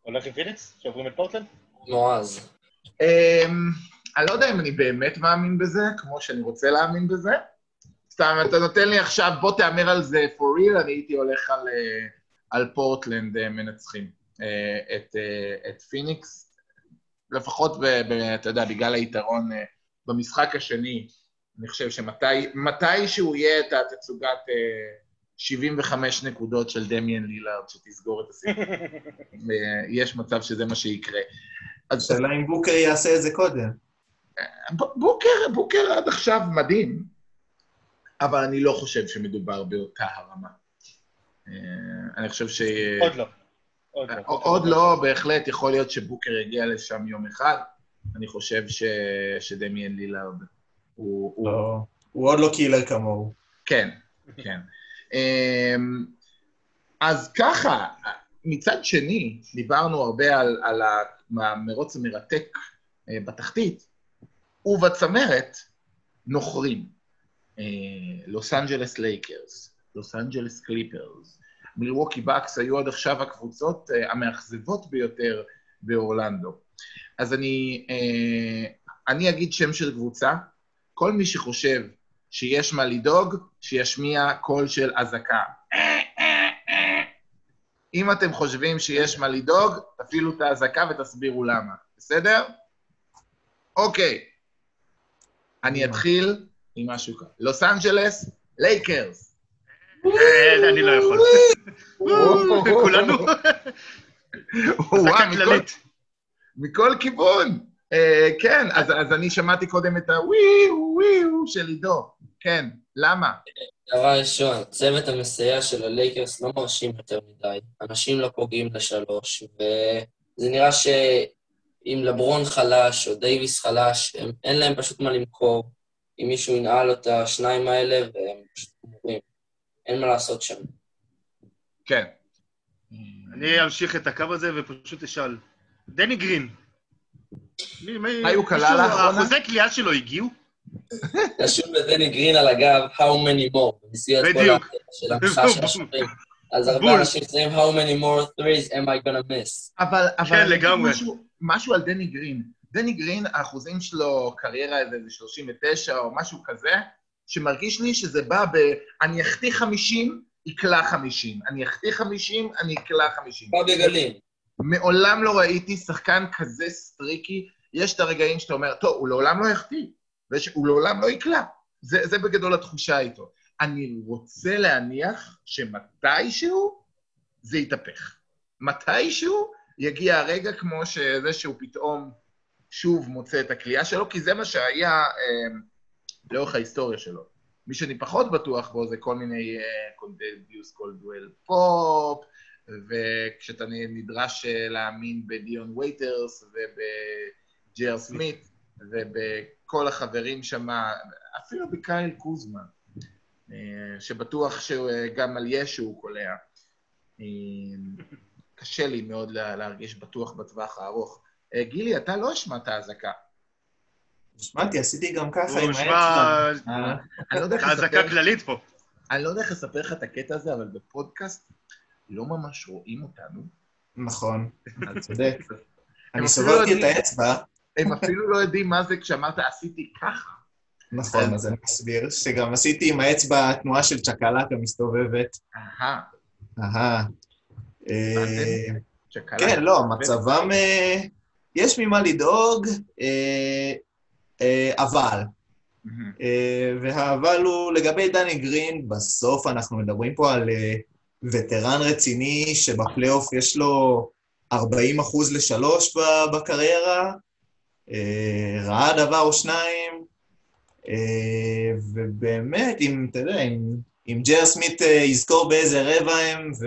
הולך עם פיניקס? שעוברים את פורטלנד? נועז. אמ, אני לא יודע אם אני באמת מאמין בזה, כמו שאני רוצה להאמין בזה. סתם, אתה נותן לי עכשיו, בוא תהמר על זה for real, אני הייתי הולך על, אה, על פורטלנד אה, מנצחים. אה, את, את פיניקס, לפחות, ב, ב, אתה יודע, בגלל היתרון במשחק השני, אני חושב שמתי מתי שהוא יהיה את התצוגת 75 נקודות של דמיאן לילארד שתסגור את הסיפור. אה, יש מצב שזה מה שיקרה. אז השאלה אם בוקר יעשה את זה קודם. ב- בוקר, בוקר עד עכשיו מדהים, אבל אני לא חושב שמדובר באותה הרמה. אה, אני חושב ש... עוד לא. עוד לא. עוד לא, בהחלט, יכול להיות שבוקר יגיע לשם יום אחד. אני חושב ש... שדמיאן לילארד הוא... הוא... לא. הוא עוד לא קילר כמוהו. כן, כן. אמ, אז ככה, מצד שני, דיברנו הרבה על, על המרוץ המרתק אה, בתחתית, ובצמרת נוחרים. לוס אנג'לס לייקרס, לוס אנג'לס קליפרס, מילווקי בקס היו עד עכשיו הקבוצות אה, המאכזבות ביותר באורלנדו. אז אני, אה, אני אגיד שם של קבוצה, כל מי שחושב שיש מה לדאוג, שישמיע קול של אזעקה. אם אתם חושבים שיש מה לדאוג, תפעילו את האזעקה ותסבירו למה, בסדר? אוקיי. אני אתחיל עם משהו כזה. לוס אנג'לס, לייקרס. אה, אני לא יכול. כולנו... מכל כיוון. אה, כן, אז אז אני שמעתי קודם את הוויו וויו של עידו. כן, למה? דבר ראשון, הצוות המסייע של הלייקרס לא מרשים יותר מדי. אנשים לא פוגעים לשלוש, וזה נראה שאם לברון חלש או דייוויס חלש, הם, אין להם פשוט מה למכור. אם מישהו ינעל את השניים האלה, והם פשוט גמורים. אין מה לעשות שם. כן. אני אמשיך את הקו הזה ופשוט אשאל. דני גרין. מי- הוא כלל לאחרונה? האחוזי קליעה שלו הגיעו? רשום לדני גרין על הגב, How many more, במסגרת כל בדיוק. הקטע של המחאה של השומרים. אז הרבה. אנשים שמים How many more threes am I gonna miss? אבל, אבל כן, לגמרי. משהו, על דני גרין. דני גרין, האחוזים שלו, קריירה איזה איזה 39 או משהו כזה, שמרגיש לי שזה בא ב... אני אחטיא 50, יקלע 50. אני אחטיא 50, אני אקלע 50. בא בגלים. מעולם לא ראיתי שחקן כזה streaky. יש את הרגעים שאתה אומר, טוב, הוא לעולם לא יחטיא, והוא לעולם לא יקלע. זה, זה בגדול התחושה איתו. אני רוצה להניח שמתישהו זה יתהפך. מתישהו יגיע הרגע כמו שזה שהוא פתאום שוב מוצא את הקליעה שלו, כי זה מה שהיה אה, לאורך ההיסטוריה שלו. מי שאני פחות בטוח בו זה כל מיני קנטביוס קולדוול פופ, וכשאתה נדרש אה, להאמין בדיון וייטרס ובג'יי אר סמית ובכל החברים שם, אפילו בקייל קוזמה, אה, שבטוח שגם על ישו הוא קולע. אה, קשה לי מאוד לה- להרגיש בטוח בטווח הארוך. אה, גילי, אתה לא השמעת אזעקה. שמעתי, עשיתי גם ככה הוא עם האצבע. אה, איך האזעקה לספר- כללית פה. אני לא יודע איך לספר לך את הקטע הזה, אבל בפודקאסט לא ממש רואים אותנו. נכון, אז- צודק. אני סובבתי לא את האצבע, הם אפילו לא יודעים מה זה כשאמרת עשיתי ככה. נכון, אז אני מסביר, שגם עשיתי עם האצבע תנועה של צ'קלקה מסתובבת. אהה, אהה. אה. כן, לא, מצבם... אה, יש ממה לדאוג, אה, אבל. והאבל הוא לגבי דני גרין, בסוף אנחנו מדברים פה על וטרן רציני שבפלייאוף יש לו 40 אחוז לשלוש בקריירה, אה, ראה דבר או שניים, אה, ובאמת, אם, אתה יודע, אם, אם ג'ר סמית אה, יזכור באיזה רבע הם, ו...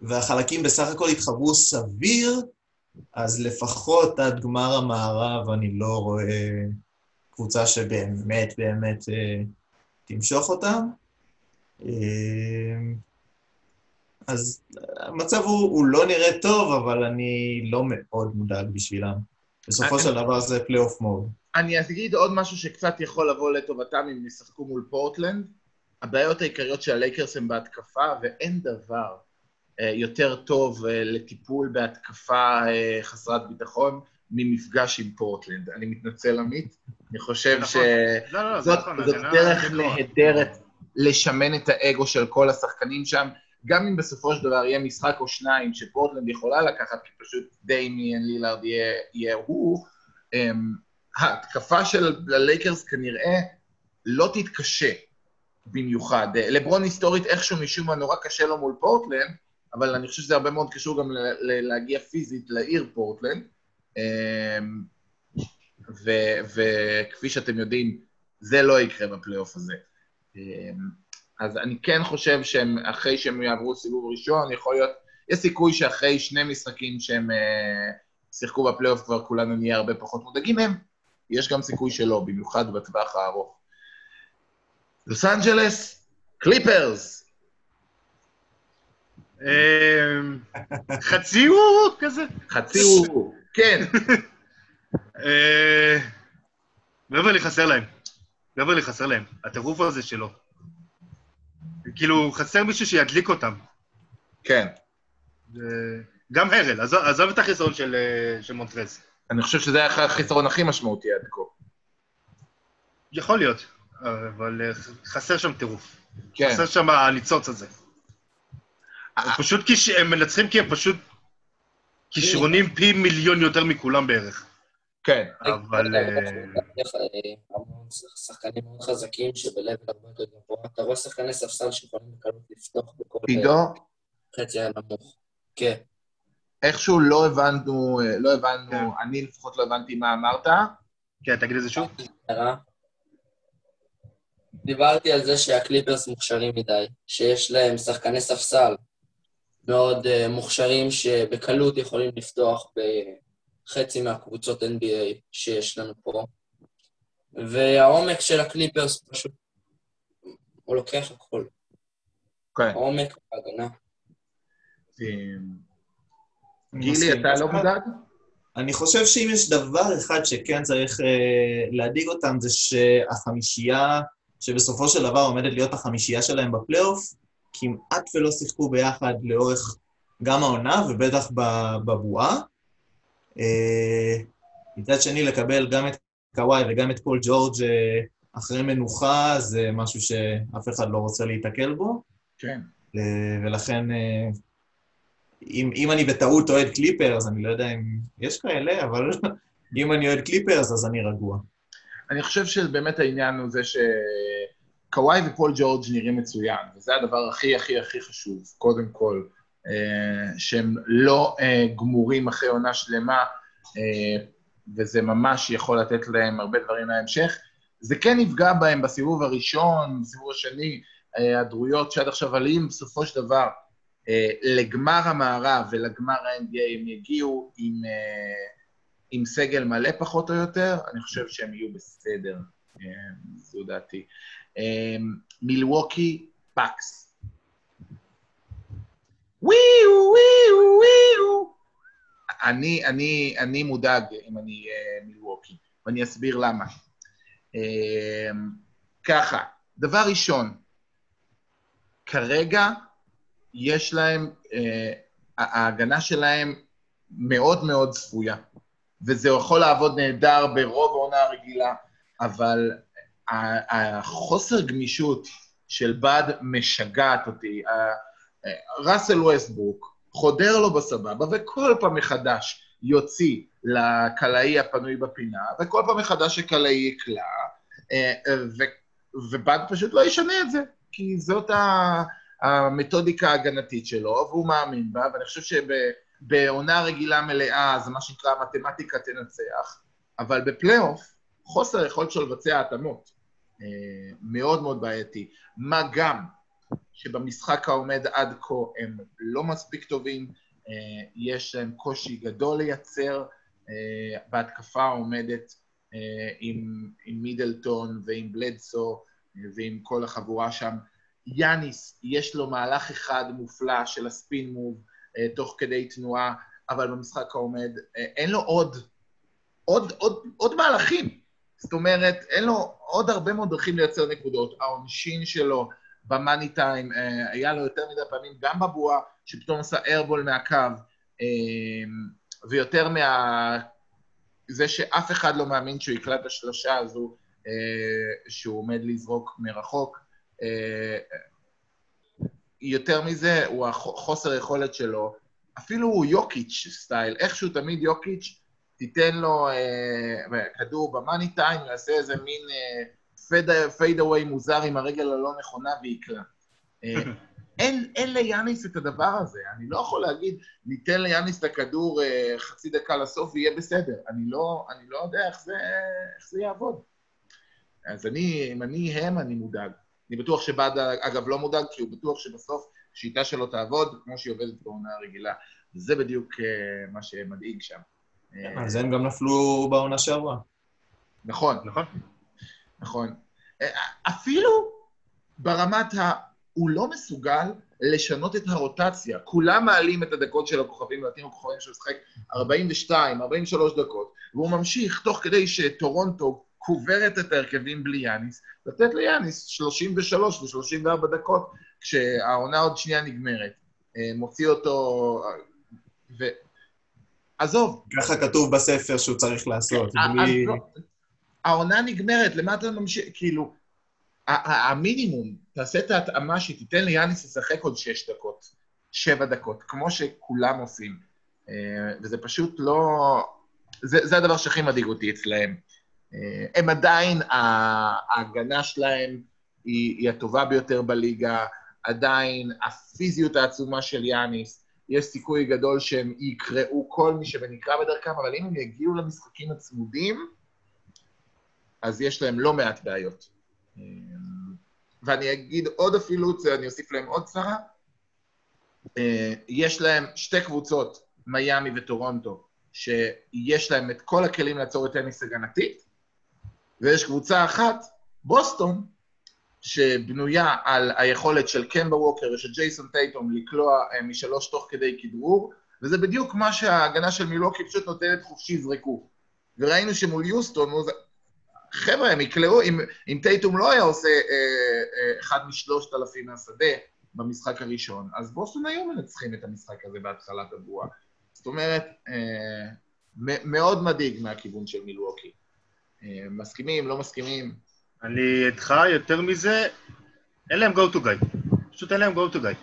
והחלקים בסך הכל יתחברו סביר, אז לפחות עד גמר המערב אני לא רואה קבוצה שבאמת באמת תמשוך אותם. אה, אז המצב הוא, הוא לא נראה טוב, אבל אני לא מאוד מודאג בשבילם. בסופו אני- של דבר זה פלייאוף mode. אני אגיד עוד משהו שקצת יכול לבוא לטובתם אם ישחקו מול פורטלנד. הבעיות העיקריות של הלייקרס הן בהתקפה, ואין דבר אה, יותר טוב אה, לטיפול בהתקפה אה, חסרת ביטחון ממפגש עם פורטלנד. אני מתנצל, עמית. אני חושב נכון. שזאת לא, לא, זה נכון. לא- דרך אני לא- נהדרת לשמן את האגו של כל השחקנים שם, גם אם בסופו של דבר יהיה משחק או שניים שפורטלנד יכולה לקחת, כי פשוט דמיאן לילארד יהיה, יהיה הוא, אמ, ההתקפה של הלייקרס כנראה לא תתקשה במיוחד. אה, לברון היסטורית איכשהו משום מה נורא קשה לו מול פורטלנד, אבל אני חושב שזה הרבה מאוד קשור גם להגיע פיזית לעיר פורטלנד. ו- וכפי שאתם יודעים, זה לא יקרה בפלייאוף הזה. אמ, אז אני כן חושב שהם, אחרי שהם יעברו סיבוב ראשון, יכול להיות, יש סיכוי שאחרי שני משחקים שהם אה, שיחקו בפלייאוף כבר כולנו נהיה הרבה פחות מודאגים מהם. יש גם סיכוי שלא, במיוחד בטווח הארוך. לוס אנג'לס, קליפרס. אמ, חצי הוא כזה. חצי הוא, כן, אה, בברלי חסר להם. בברלי חסר להם. הטירוף הזה שלו. כאילו, חסר מישהו שידליק אותם. כן. גם הרל, עזוב, את החיסרון של, אה, של מונטרז. אני חושב שזה היה החיסרון הכי משמעותי עד כה. יכול להיות, אבל אה, חסר שם טירוף. כן. חסר שם הניצוץ הזה. הם פשוט, כיש... הם מנצחים כי הם פשוט כישרונים פי מיליון יותר מכולם בערך. כן, אבל... אה, המון שחקנים מאוד חזקים שבלב הרבה יותר גבוה. אתה רואה שחקני ספסל שיכולים בקלות לפתוח בכל עידו, חצי הנמוך. כן. איכשהו לא הבנו, לא הבנו, כן. אני לפחות לא הבנתי מה אמרת. כן, תגיד את זה שוב. דיברתי על זה שהקליפרס מוכשרים מדי, שיש להם שחקני ספסל מאוד מוכשרים שבקלות יכולים לפתוח בחצי מהקבוצות NBA שיש לנו פה. והעומק של הקליפרס פשוט, הוא לוקח הכל. כן. העומק וההגנה. אני גילי. אתה לא מודאג? אני חושב שאם יש דבר אחד שכן צריך אה, להדאיג אותם, זה שהחמישייה, שבסופו של דבר עומדת להיות החמישייה שלהם בפלייאוף, כמעט ולא שיחקו ביחד לאורך גם העונה, ובטח בבועה. אה, מצד שני, לקבל גם את קוואי וגם את פול ג'ורג' אה, אחרי מנוחה, זה משהו שאף אחד לא רוצה להיתקל בו. כן. אה, ולכן, אם, אם אני בטעות אוהד קליפרס, אני לא יודע אם יש כאלה, אבל אם אני אוהד קליפרס, אז אני רגוע. אני חושב שבאמת העניין הוא זה שקוואי ופול ג'ורג' נראים מצוין, וזה הדבר הכי הכי הכי חשוב, קודם כל, שהם לא אה, גמורים אחרי עונה שלמה, אה, וזה ממש יכול לתת להם הרבה דברים להמשך. זה כן יפגע בהם בסיבוב הראשון, בסיבוב השני, היעדרויות שעד עכשיו עלים, בסופו של דבר, אה, לגמר המערב ולגמר ה-NBA הם יגיעו עם, אה, עם סגל מלא פחות או יותר, אני חושב שהם יהיו בסדר, אה, זו דעתי. אה, מילווקי באקס. וויו, וויו, וויו. אני, אני, אני מודאג אם אני אה, מילווקי, ואני אסביר למה. אה, ככה, דבר ראשון, כרגע יש להם, אה, ההגנה שלהם מאוד מאוד צפויה, וזה יכול לעבוד נהדר ברוב העונה הרגילה, אבל החוסר גמישות של בד משגעת אותי. ראסל ווסטברוק חודר לו בסבבה, וכל פעם מחדש יוציא לקלעי הפנוי בפינה, וכל פעם מחדש הקלעי יקלע, אה, ו- ובד פשוט לא ישנה את זה, כי זאת. המתודיקה ההגנתית שלו, והוא מאמין בה, ואני חושב שבעונה רגילה מלאה זה מה שנקרא מתמטיקה תנצח, אבל בפלייאוף, חוסר היכולת שלו לבצע התאמות. אה, מאוד מאוד בעייתי. מה גם שבמשחק העומד עד כה הם לא מספיק טובים, אה, יש להם קושי גדול לייצר אה, בהתקפה העומדת אה, עם, עם מידלטון ועם בלדסו ועם כל החבורה שם. יאניס, יש לו מהלך אחד מופלא של הספין מוב תוך כדי תנועה, אבל במשחק העומד אין לו עוד, עוד, עוד, עוד מהלכים. זאת אומרת, אין לו עוד הרבה מאוד דרכים לייצר נקודות. העונשין שלו במאני טיים, אה, היה לו יותר מדי פעמים, גם בבועה, שפתאום עשה איירבול מהקו, אה, ויותר מה... זה שאף אחד לא מאמין שהוא יקלט את השלושה הזו, אה, שהוא עומד לזרוק מרחוק. אה, יותר מזה, הוא החוסר יכולת שלו, אפילו הוא יוקיץ' style, איכשהו תמיד יוקיץ', תיתן לו כדור ב money time, יעשה איזה מין fade away מוזר עם הרגל הלא נכונה ויקרא. אה, אין, אין ליאניס את הדבר הזה, אני לא יכול להגיד, ניתן ליאניס את הכדור אה, חצי דקה לסוף ויהיה בסדר. אני לא, אני לא יודע איך זה, איך זה יעבוד. אז אני, אם אני הם, אני מודאג. אני בטוח שבאד, אגב, לא מודאג, כי הוא בטוח שבסוף השיטה שלו תעבוד כמו שהיא עובדת בעונה הרגילה. זה בדיוק uh, מה שמדאיג שם. אז הם גם נפלו בעונה שעברה. נכון, נכון. נכון. אפילו ברמת ה... הוא לא מסוגל לשנות את הרוטציה. כולם מעלים את הדקות של הכוכבים, לדעתי הכוכבים שהוא משחק 42, 43 דקות, והוא ממשיך תוך כדי שטורונטו קוברת את ההרכבים בלי יאניס, לתת ליאניס 33 ו-34 דקות, כשהעונה עוד שנייה נגמרת. מוציא אותו... ו... עזוב. ככה כתוב בספר שהוא צריך לעשות. בלי... לא, העונה נגמרת, למה אתה ממשיך? כאילו, המינימום, תעשה את ההתאמה שתיתן ליאניס לשחק עוד שש דקות, שבע דקות, כמו שכולם עושים. וזה פשוט לא... זה, זה הדבר שהכי מדאיג אותי אצלהם. אה, הם עדיין, ההגנה שלהם היא, היא הטובה ביותר בליגה, עדיין הפיזיות העצומה של יאניס, יש סיכוי גדול שהם יקראו כל מי שנקרא בדרכם, אבל אם הם יגיעו למשחקים הצמודים, אז יש להם לא מעט בעיות. ואני אגיד עוד אפילו, אני אוסיף להם עוד צרה, יש להם שתי קבוצות, מיאמי וטורונטו, שיש להם את כל הכלים לעצור את טניס הגנתית, ויש קבוצה אחת, בוסטון, שבנויה על היכולת של קמבה ווקר ושל ג'ייסון טייטום לקלוע אה, משלוש תוך כדי כדרור, וזה בדיוק מה שההגנה של מילוקי פשוט נותנת חופשי זרקו. וראינו שמול יוסטון, חבר'ה, הם יקלעו, אם, אם טייטום לא היה עושה אה, אה, אחד משלושת אלפים מהשדה במשחק הראשון, אז בוסטון היו מנצחים את המשחק הזה בהתחלת הבועה. זאת אומרת, אה, מאוד מדאיג מהכיוון של מילווקי. אה, מסכימים, לא מסכימים? אני איתך, יותר מזה, אין להם go to guy. פשוט אין להם go to guy.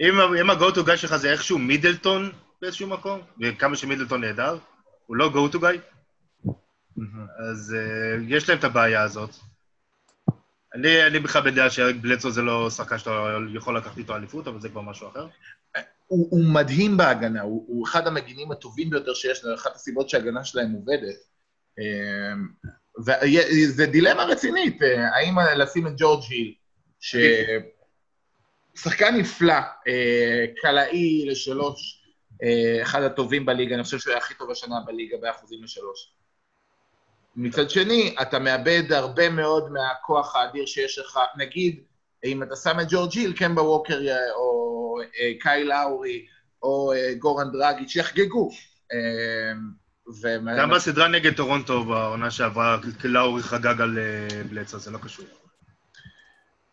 אם, אם ה-go to guy שלך זה איכשהו מידלטון באיזשהו מקום, וכמה שמידלטון נהדר, הוא לא go to guy, אז uh, יש להם את הבעיה הזאת. אני, אני בכלל בדעה שבלצו זה לא שחקן שאתה יכול לקחת איתו אליפות, אבל זה כבר משהו אחר. הוא, הוא מדהים בהגנה, הוא, הוא אחד המגינים הטובים ביותר שיש, זו אחת הסיבות שההגנה שלהם עובדת. אמ, וזו דילמה רצינית, אה, האם לשים את ג'ורג' היל, ששחקן נפלא, אה, קלעי לשלוש, אה, אחד הטובים בליגה, אני חושב שהוא היה הכי טוב השנה בליגה באחוזים לשלוש. מצד שני, אתה מאבד הרבה מאוד מהכוח האדיר שיש לך, נגיד, אם אתה שם את ג'ורג' היל, קמבה ווקר או קאי לאורי או גורן דרגיץ' יחגגו. גם בסדרה נגד טורונטו בעונה שעברה, לאורי חגג על אה, בלצו, זה לא קשור.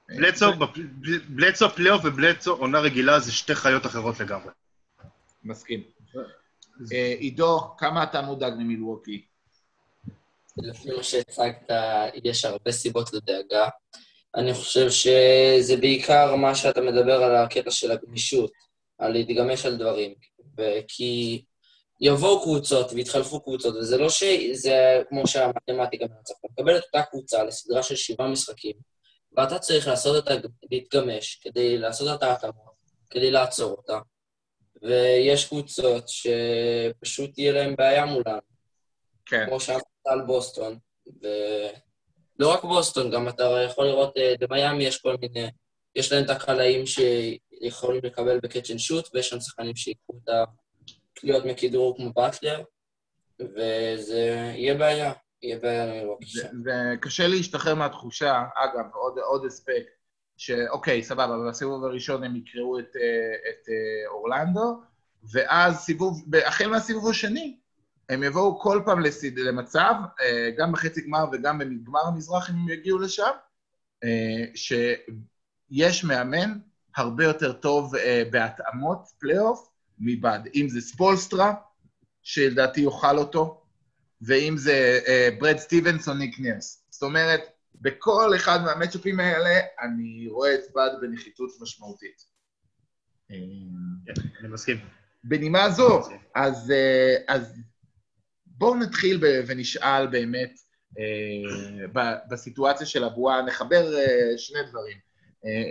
בלצו, בלצו פלייאוף ובלצו עונה רגילה זה שתי חיות אחרות לגמרי. מסכים. אה, עידו, כמה אתה מודאג ממילווקי? לפי מה שהצגת, יש הרבה סיבות לדאגה. אני חושב שזה בעיקר מה שאתה מדבר על הקטע של הגמישות, על להתגמש על דברים. כי יבואו קבוצות ויתחלפו קבוצות, וזה לא שזה כמו שהמתמטיקה מנצחת. אתה מקבל את אותה קבוצה לסדרה של שבעה משחקים, ואתה צריך לעשות את ה... להתגמש כדי לעשות את ההתאמות, כדי לעצור אותה. ויש קבוצות שפשוט תהיה להן בעיה מולן. כן. כמו שאמרת על בוסטון. ולא רק בוסטון, גם אתה יכול לראות, אה, במיאמי יש כל מיני... יש להם את הקלעים שיכולים לקבל ב catch and shoot, ויש שם שחקנים שיקחו את ה... להיות מכדרור כמו באטלר, וזה יהיה בעיה, יהיה בעיה למילווקי שם. וקשה להשתחרר מהתחושה, אגב, עוד, עוד אספקט, שאוקיי, סבבה, בסיבוב הראשון הם יקרעו את, אה, את אה, אורלנדו, ואז סיבוב, החל מהסיבוב השני, הם יבואו כל פעם לסיט, למצב, אה, גם בחצי גמר וגם בגמר המזרח, אם הם יגיעו לשם, שיש מאמן הרבה יותר טוב בהתאמות פלייאוף מבאד. אם זה ספולסטרה, שלדעתי יאכל אותו, ואם זה אה, ברד סטיבנס או ניק נירס. זאת אומרת, בכל אחד מהמצ'אפים האלה אני רואה את בד בנחיתות משמעותית. כן, אני מסכים. בנימה זו, אז, אה, אז בואו נתחיל ונשאל באמת אה, בסיטואציה של הבועה, נחבר אה, שני דברים.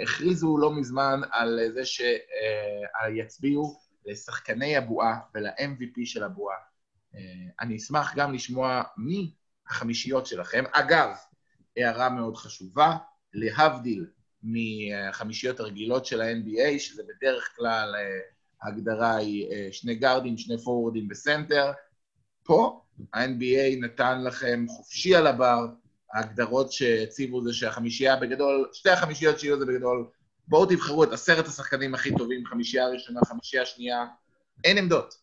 הכריזו לא מזמן על זה שיצביעו לשחקני הבועה ול-MVP של הבועה. אה, אני אשמח גם לשמוע מי החמישיות שלכם. אגב, הערה מאוד חשובה, להבדיל מהחמישיות הרגילות של ה-NBA, שזה בדרך כלל אה, ההגדרה היא אה, שני גארדים, שני פורוורדים וסנטר, פה ה-NBA נתן לכם חופשי על הבר, ההגדרות שהציבו זה שהחמישייה בגדול, שתי החמישיות שיהיו זה בגדול בואו תבחרו את עשרת השחקנים הכי טובים, חמישייה ראשונה, חמישייה שנייה, אין עמדות.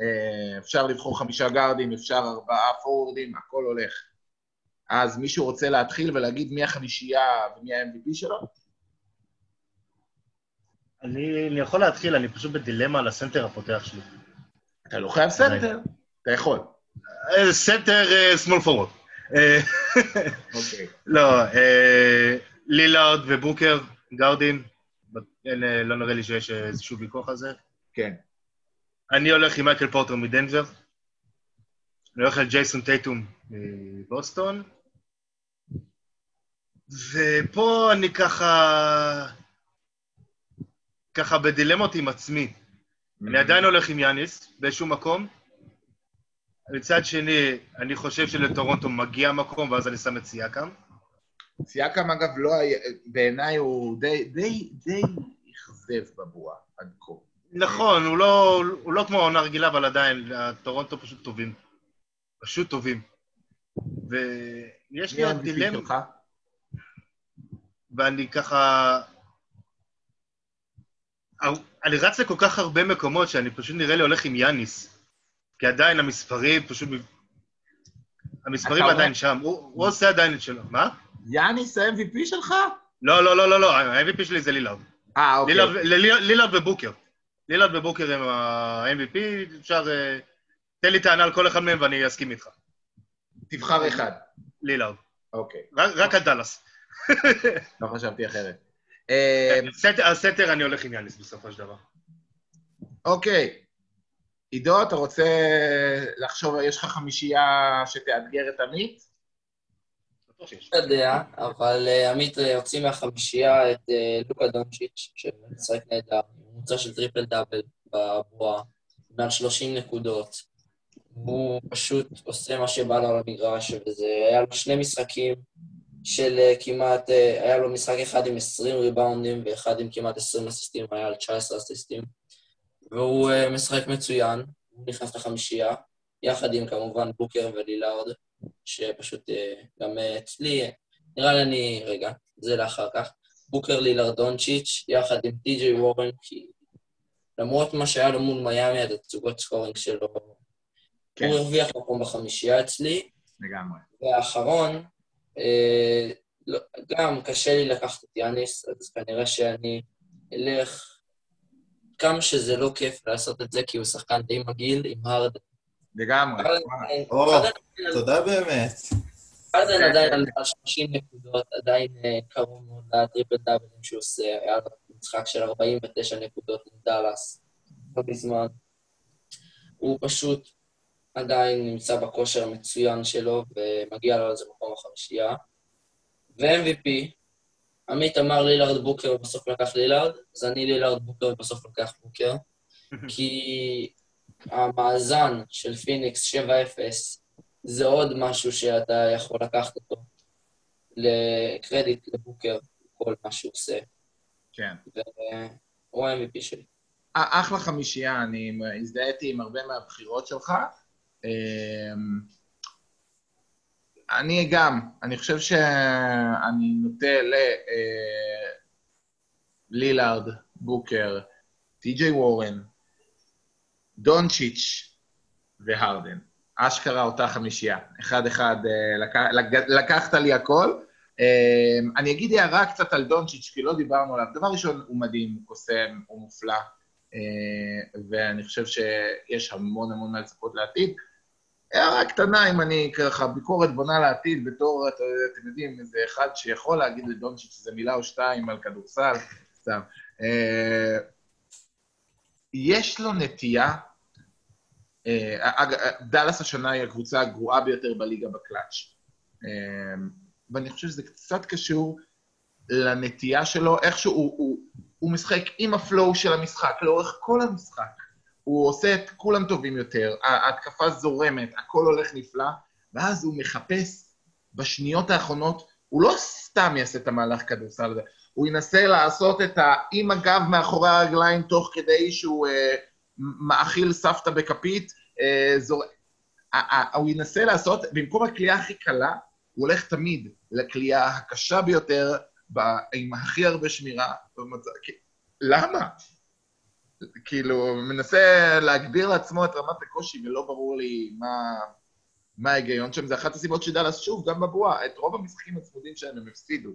אה, אפשר לבחור חמישה גארדים, אפשר ארבעה פורורדים, הכל הולך. אז מישהו רוצה להתחיל ולהגיד מי החמישייה ומי ה-MVP שלו? אני, אני יכול להתחיל, אני פשוט בדילמה על הסנטר הפותח שלי. אתה לא חייב סנטר, אתה יכול. אה, סנטר small forward. אוקיי. לא, לילארד ובוקר, אה, לא נראה לי שיש איזשהו ויכוח על זה. כן. אני הולך עם מייקל פורטר מדנבר. אני הולך על ג'ייסון טייטום מבוסטון. ופה אני ככה... ככה בדילמות עם עצמי. אני עדיין הולך עם יאניס באיזשהו מקום. מצד שני, אני חושב שלטורונטו מגיע מקום, ואז אני שם את סייקם. סייקם, אגב, לא היה... בעיניי הוא די, די, די אכזב בבועה עד כה. נכון, הוא לא, הוא לא כמו עונה רגילה, אבל עדיין, הטורונטו פשוט טובים. פשוט טובים. ויש לי עוד דילמה... ואני ככה... אני רץ לכל כך הרבה מקומות שאני פשוט נראה לי הולך עם יאניס. כי עדיין המספרים פשוט... המספרים עדיין שם, הוא, עושה עדיין את שלו. מה? יאניס ה-MVP שלך? לא, לא, לא, לא, לא, ה-MVP שלי זה לילארד. אה, אוקיי. לילארד ובוקר. לילארד ובוקר הם ה-MVP, אפשר... אה, תן לי טענה על כל אחד מהם ואני אסכים איתך. תבחר אחד. לילארד. אוקיי. רק על דאלאס. לא חשבתי אחרת. הסנטר אני הולך עם יאניס בסופו של דבר. אוקיי. עידו, אתה רוצה לחשוב, יש לך חמישייה שתאתגר את עמית? לא יודע, אבל אה, עמית אה, הוציא מהחמישייה את אה, לוקה דונצ'יץ', שמשחק נהדר, ממוצע של טריפל דאבל בבועה, מעל 30 נקודות. הוא פשוט עושה מה שבא לו על המגרש, וזה היה לו שני משחקים של כמעט, היה לו משחק אחד עם 20 ריבאונדים ואחד עם כמעט 20 אסיסטים, היה על 19 אסיסטים. והוא אה, משחק מצוין, הוא נכנס לחמישייה, יחד עם כמובן בוקר ולילארד, שפשוט אה, גם אה, אצלי, נראה לי אני, רגע, זה לאחר כך, בוקר לילארד דונצ'יץ', יחד עם טי.ג'יי וורן, כי למרות מה שהיה לו מול מיאמי, התצוגות scoring שלו, כן. הוא הרוויח מקום בחמישייה אצלי. לגמרי. והאחרון, אה, לא, גם קשה לי לקחת את יאניס, אז כנראה שאני אלך כמה שזה לא כיף לעשות את זה, כי הוא שחקן די מגעיל עם הרד. לגמרי. תודה באמת. הרדן עדיין על 30 נקודות, עדיין אה, קרוב מאוד לטריפל דאבלים שהוא עושה, היה לו משחק של 49 נקודות עם דאלאס, לא מזמן. הוא פשוט עדיין נמצא בכושר המצוין שלו, ומגיע לו על זה מקום החמישייה. ו-MVP, עמית אמר לילארד בוקר ובסוף לקח לילארד, אז אני לילארד בוקר ובסוף לקח בוקר. כי המאזן של פיניקס 7-0 זה עוד משהו שאתה יכול לקחת אותו לקרדיט לבוקר, כל מה שהוא עושה. כן. והוא ה-MVP שלי. אחלה חמישייה, אני הזדהיתי עם הרבה מהבחירות שלך. אני גם, אני חושב שאני נוטה ללילארד, אה, בוקר, טי.ג'יי וורן, דונצ'יץ' והרדן. אשכרה אותה חמישייה. אחד-אחד, אה, לק... לקחת לי הכל. אה, אני אגיד הערה קצת על דונצ'יץ', כי לא דיברנו עליו. דבר ראשון, הוא מדהים, הוא קוסם, הוא מופלא, ואני חושב שיש המון המון מה לצפות לעתיד. הערה קטנה, אם אני ככה, ביקורת בונה לעתיד בתור, אתם יודעים, איזה אחד שיכול להגיד לדונצ'יץ' איזה מילה או שתיים על כדורסל, סתם. אה, יש לו נטייה, אה, דאלאס השנה היא הקבוצה הגרועה ביותר בליגה בקלאץ'. אה, ואני חושב שזה קצת קשור לנטייה שלו, איכשהו הוא, הוא, הוא משחק עם הפלואו של המשחק, לאורך כל המשחק. הוא עושה את כולם טובים יותר, ההתקפה זורמת, הכל הולך נפלא, ואז הוא מחפש בשניות האחרונות, הוא לא סתם יעשה את המהלך כדורסל הזה, הוא ינסה לעשות את ה... עם הגב מאחורי הרגליים תוך כדי שהוא אה, מאכיל סבתא בכפית, אה, זור... הוא ינסה לעשות, במקום הכלייה הכי קלה, הוא הולך תמיד לכלייה הקשה ביותר, עם הכי הרבה שמירה. למה? כאילו, מנסה להגביר לעצמו את רמת הקושי, ולא ברור לי מה, מה ההיגיון שם. זה אחת הסיבות שדאלאס, שוב, גם בבועה, את רוב המשחקים הצמודים שלהם הם הפסידו.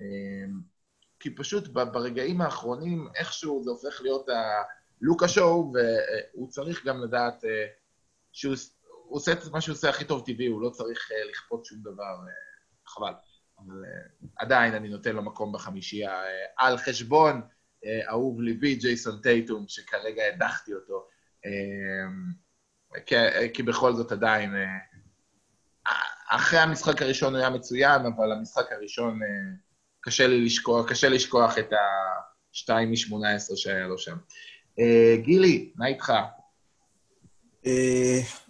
אמ, כי פשוט ברגעים האחרונים, איכשהו זה הופך להיות הלוקה שואו, והוא צריך גם לדעת אה, שהוא עושה את מה שהוא עושה הכי טוב טבעי, הוא לא צריך אה, לכפות שום דבר, אה, חבל. אבל עדיין אני נותן לו מקום בחמישייה על חשבון אהוב ליבי, ג'ייסון טייטום, שכרגע הדחתי אותו. כי, כי בכל זאת עדיין... אה, אחרי המשחק הראשון הוא היה מצוין, אבל המשחק הראשון, אה, קשה לי לשכוח, קשה לשכוח את ה-2 מ-18 שהיה לו שם. אה, גילי, מה איתך?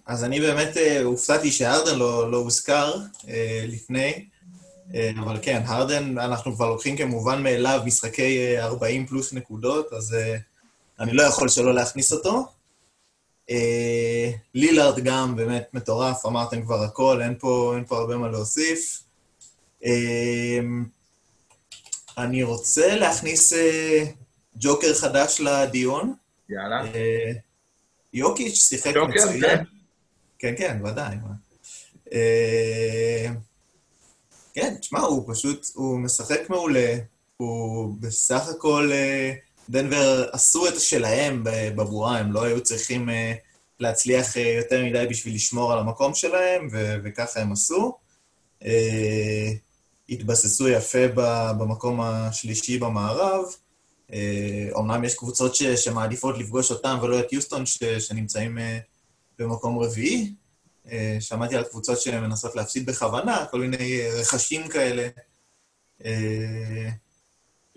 אז אני באמת הופתעתי שהרדן לא, לא הוזכר לפני, אבל כן, הרדן, אנחנו כבר לוקחים כמובן מאליו משחקי 40 פלוס נקודות, אז אני לא יכול שלא להכניס אותו. אה, לילארד גם באמת מטורף, אמרתם כבר הכל, אין פה, אין פה הרבה מה להוסיף. אה, אני רוצה להכניס אה, ג'וקר חדש לדיון. יאללה. יוקיץ' שיחק מצוין. כן. כן, כן, ודאי. כן, תשמע, הוא פשוט, הוא משחק מעולה, הוא בסך הכל... דנבר עשו את שלהם בבועה, הם לא היו צריכים uh, להצליח uh, יותר מדי בשביל לשמור על המקום שלהם, ו- וככה הם עשו. התבססו יפה במקום השלישי במערב. אומנם יש קבוצות ש- שמעדיפות לפגוש אותם ולא את יוסטון, ש- שנמצאים במקום רביעי. שמעתי על קבוצות שמנסות להפסיד בכוונה, כל מיני רכשים כאלה. Uh,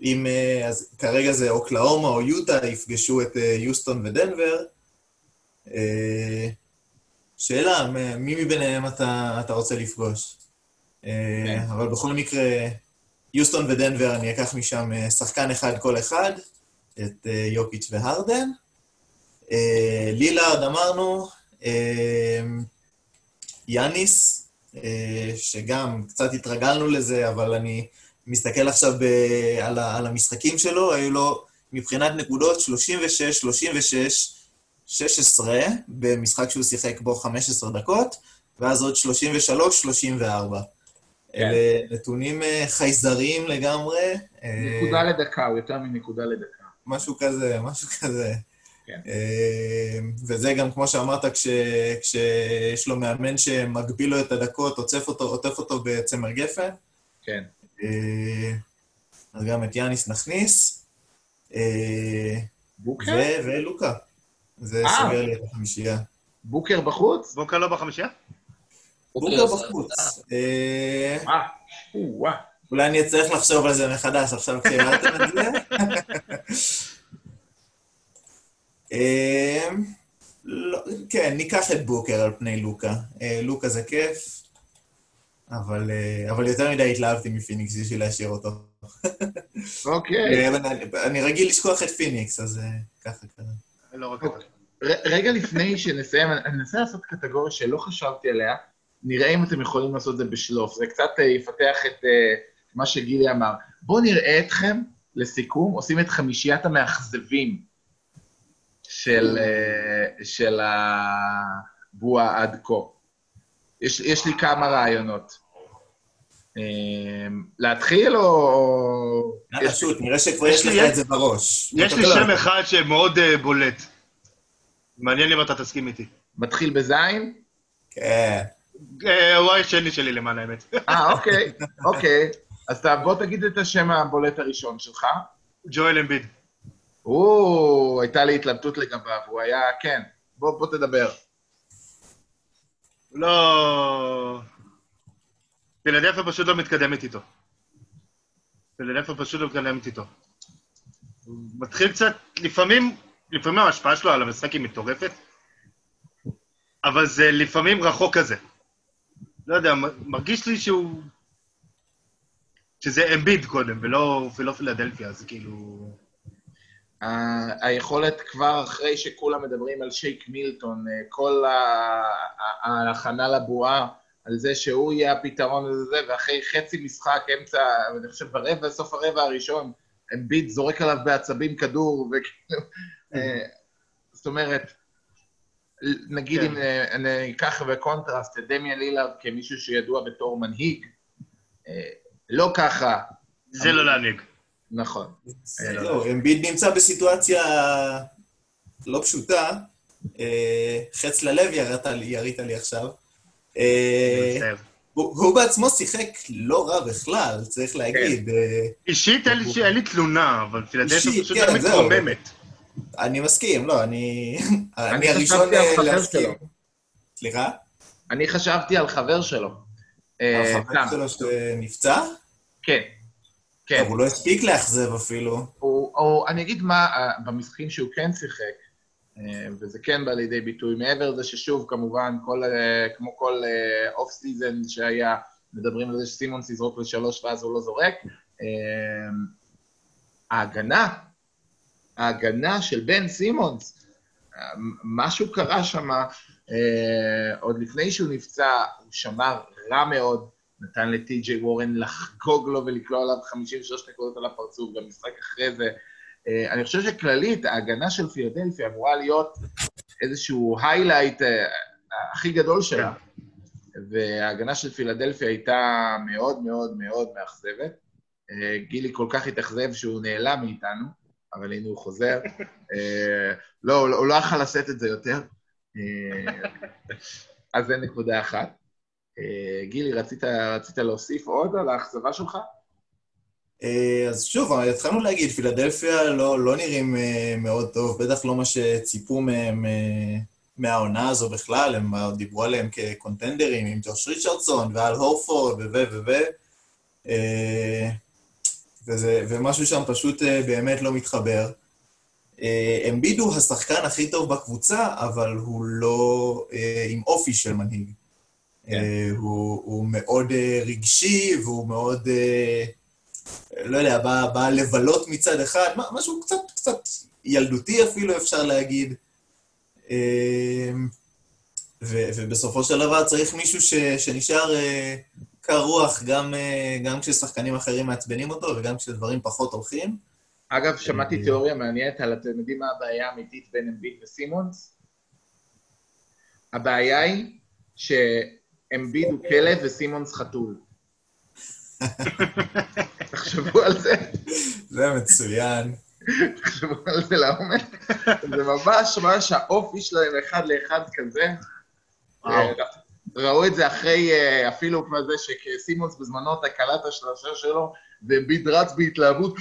אם, אה, אז כרגע זה אוקלאומה או יוטה יפגשו את אה, יוסטון ודנבר. אה, שאלה, מי מביניהם אתה, אתה רוצה לפגוש? כן. אבל בכל מקרה, יוסטון ודנבר, אני אקח משם שחקן אחד כל אחד, את יוקיץ' והרדן. לילארד אמרנו, יאניס, שגם קצת התרגלנו לזה, אבל אני מסתכל עכשיו ב, על, ה, על המשחקים שלו, היו לו מבחינת נקודות 36, 36, 16 במשחק שהוא שיחק בו 15 דקות, ואז עוד 33, 34. כן. אלה נתונים אה, חייזריים לגמרי. אה, נקודה לדקה, הוא יותר מנקודה לדקה. משהו כזה, משהו כזה. כן. אה, וזה גם, כמו שאמרת, כש, כשיש לו מאמן שמגביל לו את הדקות, עוטף אותו, עוטף אותו בצמר גפן. כן. אה, אז גם את יאניס נכניס. אה, בוקר? ולוקה. זה אה. סוגר לי את החמישייה. בוקר בחוץ? בוקר לא בחמישייה? בוקר בחוץ. אולי אני אצטרך לחשוב על זה מחדש עכשיו כשהעלתם את זה. לא, כן, ניקח את בוקר על פני לוקה. לוקה זה כיף. אבל, אה, אבל יותר מדי התלהבתי מפיניקס בשביל להשאיר אותו. אוקיי. אה, אני, אני רגיל לשכוח את פיניקס, אז אה, ככה כזה. לא רק אוקיי. רגע לפני שנסיים, אני אנסה לעשות קטגוריה שלא חשבתי עליה, נראה אם אתם יכולים לעשות את זה בשלוף. זה קצת יפתח את מה שגילי אמר. בואו נראה אתכם, לסיכום, עושים את חמישיית המאכזבים של, של הבועה עד כה. יש, יש לי כמה רעיונות. אמ, להתחיל או... יאללה, שוט, נראה שכבר יש לך את זה בראש. יש לי שם אחד שמאוד אה, בולט. מעניין אם אתה תסכים איתי. מתחיל בזין? כן. אה, הוא השני שלי, למען האמת. אה, אוקיי, אוקיי. אז בוא תגיד את השם הבולט הראשון שלך. ג'ואל אמביד. או, הייתה לי התלבטות לגביו, הוא היה, כן. בוא תדבר. לא... פילדלפיה פשוט לא מתקדמת איתו. פילדלפיה פשוט לא מתקדמת איתו. מתחיל קצת, לפעמים, לפעמים ההשפעה שלו על המשחק היא מטורפת, אבל זה לפעמים רחוק כזה. לא יודע, מרגיש לי שהוא... שזה אמביד קודם, ולא, ולא פילדלפיה, אז כאילו... היכולת כבר אחרי שכולם מדברים על שייק מילטון, אה, כל ההכנה לבועה, על זה שהוא יהיה הפתרון לזה, ואחרי חצי משחק, אמצע, אני חושב ברבע, סוף הרבע הראשון, אמביט זורק עליו בעצבים כדור, וכאילו... אה, זאת אומרת, נגיד כן. אם אה, אני אקח בקונטרסט את דמיאן לילארד כמישהו שידוע בתור מנהיג, לא ככה. זה לא להנהיג. נכון. זהו, אמביד נמצא בסיטואציה לא פשוטה. אה, חץ ללב ירית לי עכשיו. אה, הוא בעצמו שיחק לא רע בכלל, צריך להגיד. כן. אה, אישית אין לי תלונה, אבל פילדלפיה פשוט כן, מתרוממת. אני מסכים, לא, אני... אני הראשון להסכים. סליחה? אני חשבתי על חבר שלו. אה, החבר שלו שנפצע? כן. כן. טוב, הוא לא הספיק לאכזב אפילו. הוא, הוא, אני אגיד מה, אה, במשחקים שהוא כן שיחק, אה, וזה כן בא לידי ביטוי, מעבר לזה ששוב, כמובן, כל, כמו כל off season שהיה, מדברים על זה שסימונס יזרוק לשלוש ואז הוא לא זורק. ההגנה, ההגנה של בן סימונס, משהו קרה שם, עוד לפני שהוא נפצע, הוא שמר רע מאוד, נתן לטי.ג'יי וורן לחגוג לו ולקלוע עליו 56 נקודות על הפרצוף, במשחק אחרי זה. Uh, אני חושב שכללית, ההגנה של פילדלפיה אמורה להיות איזשהו היילייט uh, הכי גדול שלה. וההגנה של פילדלפיה הייתה מאוד מאוד מאוד מאכזבת. Uh, גילי כל כך התאכזב שהוא נעלם מאיתנו, אבל הנה הוא חוזר. לא, הוא לא יכול לשאת את זה יותר. אז זה נקודה אחת. אה, גילי, רצית, רצית להוסיף עוד על האכזבה שלך? אה, אז שוב, התחלנו להגיד, פילדלפיה לא, לא נראים אה, מאוד טוב, בטח לא מה שציפו מהם מהעונה הזו בכלל, הם דיברו עליהם כקונטנדרים עם ג'וש ריצ'רדסון ועל הורפורד ו... ו... ו... וזה, ומשהו שם פשוט באמת לא מתחבר. אמביד הוא השחקן הכי טוב בקבוצה, אבל הוא לא עם אופי של מנהיג. כן. אה, הוא, הוא מאוד אה, רגשי, והוא מאוד, אה, לא יודע, בא, בא לבלות מצד אחד, משהו קצת, קצת ילדותי אפילו, אפשר להגיד. ו, ובסופו של דבר צריך מישהו ש, שנשאר קר רוח, גם, גם כששחקנים אחרים מעצבנים אותו וגם כשדברים פחות הולכים. אגב, שמעתי תיאוריה מעניינת על, אתם יודעים מה הבעיה האמיתית בין אמביט וסימונס? הבעיה היא ש... אמביד הוא כלב וסימונס חתול. תחשבו על זה. זה מצוין. תחשבו על זה לעומק. זה ממש ממש האופי שלהם אחד לאחד כזה. ראו את זה אחרי, אה, אפילו כמו זה שסימונס בזמנו אתה קלט השלושה שלו, ואמביד רץ בהתלהבות,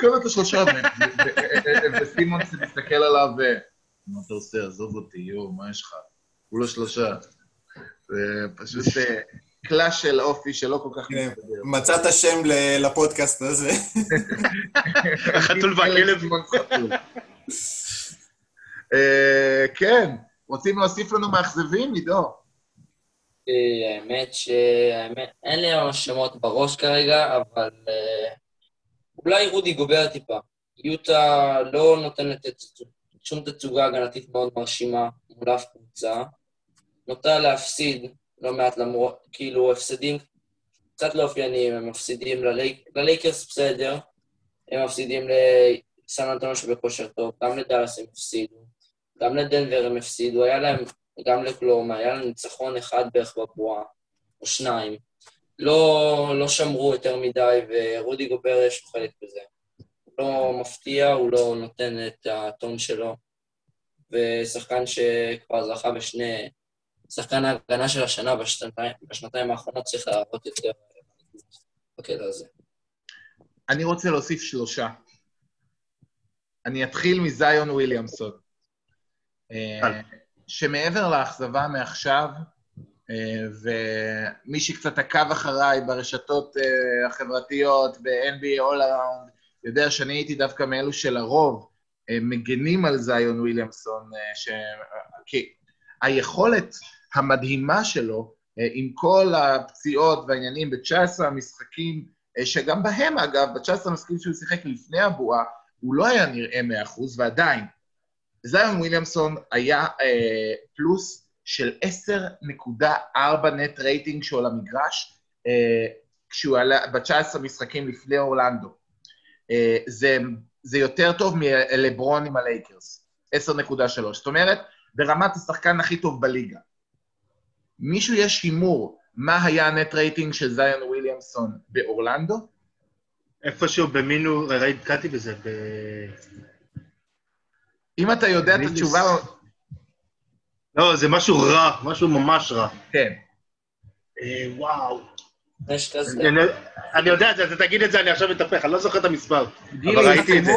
קלט את השלושה, וסימונס מסתכל עליו, מה אתה עושה? עזוב אותי, יואו, מה יש לך? הוא לא שלושה. זה פשוט אה, קלאש של אופי שלא כל כך כן, מסתדר. מצאת שם לפודקאסט הזה. החתול והכלב. אה, כן, רוצים להוסיף לנו מאכזבים, עידו? אה, האמת שאין לי ממש שמות בראש כרגע, אבל אולי רודי גובר טיפה. יוטה לא נותנת שום תצוגה הגנתית מאוד מרשימה מול אף קבוצה. נוטה להפסיד לא מעט למרות, כאילו, הפסדים קצת לא אופייניים, הם מפסידים ללייקרס בסדר, הם מפסידים לסן אנטונו שבכושר טוב, גם לדאלאס הם הפסידו, גם לדנבר הם הפסידו, היה להם, גם לקלורמה, היה להם ניצחון אחד בערך בבועה, או שניים. לא, לא שמרו יותר מדי, ורודי גובר יש לו חלק בזה. הוא לא מפתיע, הוא לא נותן את הטון שלו, ושחקן שכבר זכה בשני שחקן ההגנה של השנה בשנתיים, בשנתיים האחרונות צריך להראות יותר בקטע הזה. אני רוצה להוסיף שלושה. אני אתחיל מזיון וויליאמסון. אה, שמעבר לאכזבה מעכשיו, אה, ומי שקצת עקב אחריי ברשתות אה, החברתיות, ב-NBA All Around, יודע שאני הייתי דווקא מאלו שלרוב מגנים על זיון וויליאמסון, ש... כי היכולת המדהימה שלו, אה, עם כל הפציעות והעניינים ב-19 המשחקים, אה, שגם בהם, אגב, ב-19 המשחקים שהוא שיחק לפני הבועה, הוא לא היה נראה 100%, ועדיין, זיון וויליאמסון היה אה, פלוס של 10.4 net rating שלו למגרש, אה, כשהוא עלה ב-19 משחקים לפני אורלנדו. אה, זה, זה יותר טוב מלברון עם הלייקרס, 10.3. זאת אומרת, ברמת השחקן הכי טוב בליגה. מישהו יש הימור מה היה הנט רייטינג של זיון וויליאמסון באורלנדו? איפשהו במינו, ראיתי, קראתי בזה, ב... אם אתה יודע את התשובה... לא, זה משהו רע, משהו ממש רע. כן. אה, וואו. אני יודע, אתה תגיד את זה, אני עכשיו אתהפך, אני לא זוכר את המספר, אבל ראיתי את זה.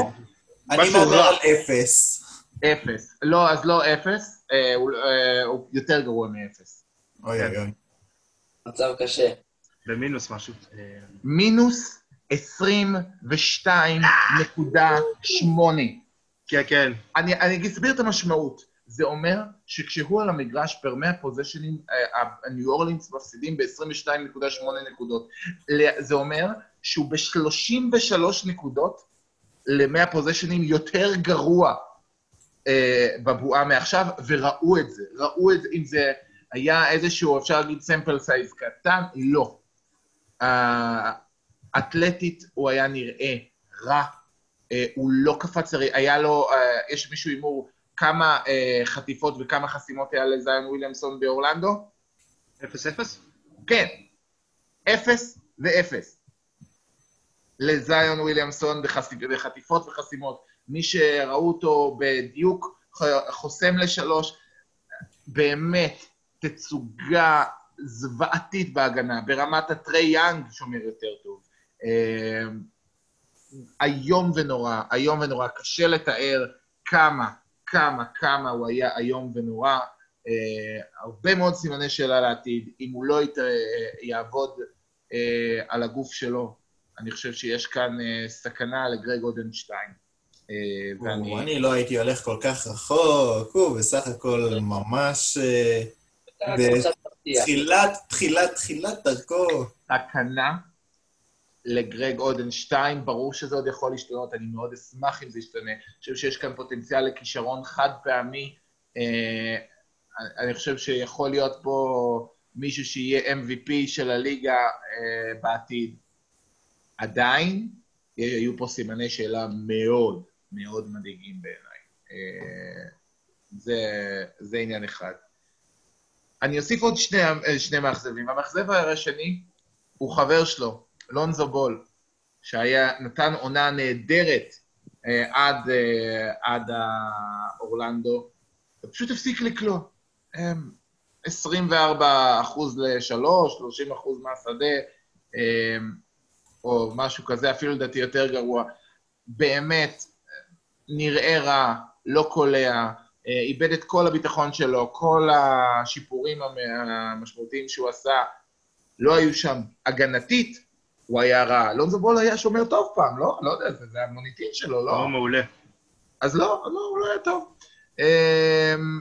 אני מדבר על אפס. אפס. לא, אז לא אפס, אה, אה, הוא יותר גרוע מאפס. אוי אוי אוי. מצב קשה. במינוס משהו. אה, מינוס 22.8. כן, כן. אני, אני אסביר את המשמעות. זה אומר שכשהוא על המגרש פר 100 פוזיישנים, הניו אורלינס מפסידים ב-22.8 נקודות. זה אומר שהוא ב-33 נקודות ל-100 פוזיישנים יותר גרוע אה, בבועה מעכשיו, וראו את זה. ראו את זה, אם זה היה איזשהו, אפשר להגיד סמפל סייז קטן, לא. אתלטית הוא היה נראה רע, אה, הוא לא קפץ, היה לו, אה, יש מישהו הימור כמה אה, חטיפות וכמה חסימות היה לזיון וויליאמסון באורלנדו? אפס אפס? כן, אפס ואפס. לזיון וויליאמסון. בחטיפות וחסימות. מי שראו אותו בדיוק חוסם לשלוש, באמת תצוגה זוועתית בהגנה, ברמת הטרי יאנג שומר יותר טוב. אה, איום ונורא, איום ונורא, קשה לתאר כמה, כמה, כמה הוא היה איום ונורא. אה, הרבה מאוד סימני שאלה לעתיד. אם הוא לא ית... יעבוד אה, על הגוף שלו, אני חושב שיש כאן אה, סכנה לגרג אודנשטיין. אה, ואני... אני לא הייתי הולך כל כך רחוק, הוא בסך הכל ממש ב- קצת מפתיע. תחילת, תחילת, תחילת דרכו. סכנה לגרג אודנשטיין, ברור שזה עוד יכול להשתנות, אני מאוד אשמח אם זה ישתנה. אני חושב שיש כאן פוטנציאל לכישרון חד פעמי. אה, אני חושב שיכול להיות פה מישהו שיהיה MVP של הליגה אה, בעתיד. עדיין, יהיו פה סימני שאלה מאוד מאוד מדאיגים בעיניי. אה, זה, זה עניין אחד. אני אוסיף עוד שני, שני מאכזבים. המאכזב השני הוא חבר שלו, לונזו בול, שהיה, נתן עונה נהדרת אה, עד, אה, עד האורלנדו, ופשוט הפסיק לקלוע. אה, 24 אחוז לשלוש, 30 אחוז מהשדה, אה, או משהו כזה, אפילו לדעתי יותר גרוע. באמת, נראה רע, לא קולע, אה, איבד את כל הביטחון שלו, כל השיפורים המ- המשמעותיים שהוא עשה לא היו שם. הגנתית, הוא היה רע. לונזו בול היה שומר טוב פעם, לא? לא יודע, זה, זה המוניטין שלו, לא? לא מעולה. אז לא, לא, הוא לא היה טוב. אמ,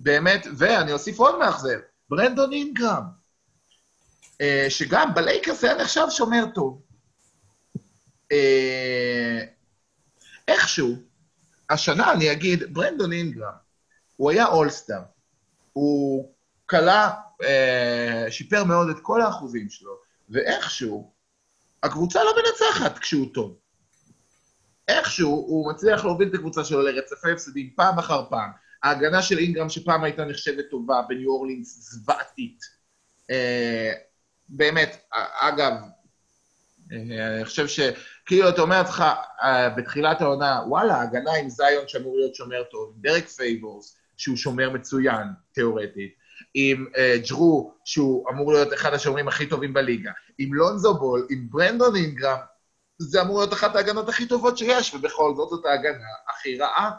באמת, ואני אוסיף עוד מאכזב, ברנדון אינגרם, אה, שגם בלייקרס היה נחשב שומר טוב. אה, איכשהו, השנה אני אגיד, ברנדון אינגרם, הוא היה אולסטאר. הוא כלה, אה, שיפר מאוד את כל האחוזים שלו, ואיכשהו, הקבוצה לא מנצחת כשהוא טוב. איכשהו הוא מצליח להוביל את הקבוצה שלו לרצפי הפסדים פעם אחר פעם. ההגנה של אינגרם, שפעם הייתה נחשבת טובה, בניו אורלינס זוועתית. אה, באמת, אגב, אה, אני חושב שכאילו אתה אומר לעצמך אה, בתחילת העונה, וואלה, ההגנה עם זיון שאמור להיות שומר טוב, עם דרק פייבורס, שהוא שומר מצוין, תיאורטית, עם אה, ג'רו, שהוא אמור להיות אחד השומרים הכי טובים בליגה, עם לונזו בול, עם ברנדון אינגרם, זה אמור להיות אחת ההגנות הכי טובות שיש, ובכל זאת זאת ההגנה הכי רעה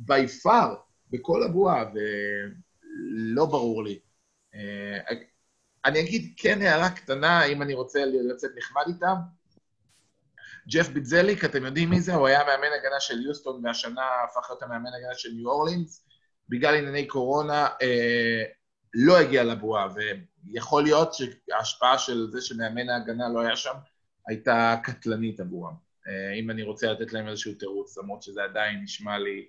by far בכל הבועה, ולא ברור לי. אה, אני אגיד כן הערה קטנה, אם אני רוצה לצאת נחמד איתם. ג'ף ביטזליק, אתם יודעים מי זה? הוא היה מאמן הגנה של יוסטון, והשנה הפך להיות המאמן הגנה של ניו אורלינס. בגלל ענייני קורונה, אה, לא הגיע לבועה, ויכול להיות שההשפעה של זה שמאמן ההגנה לא היה שם, הייתה קטלנית עבורם. אה, אם אני רוצה לתת להם איזשהו תירוץ, למרות שזה עדיין נשמע לי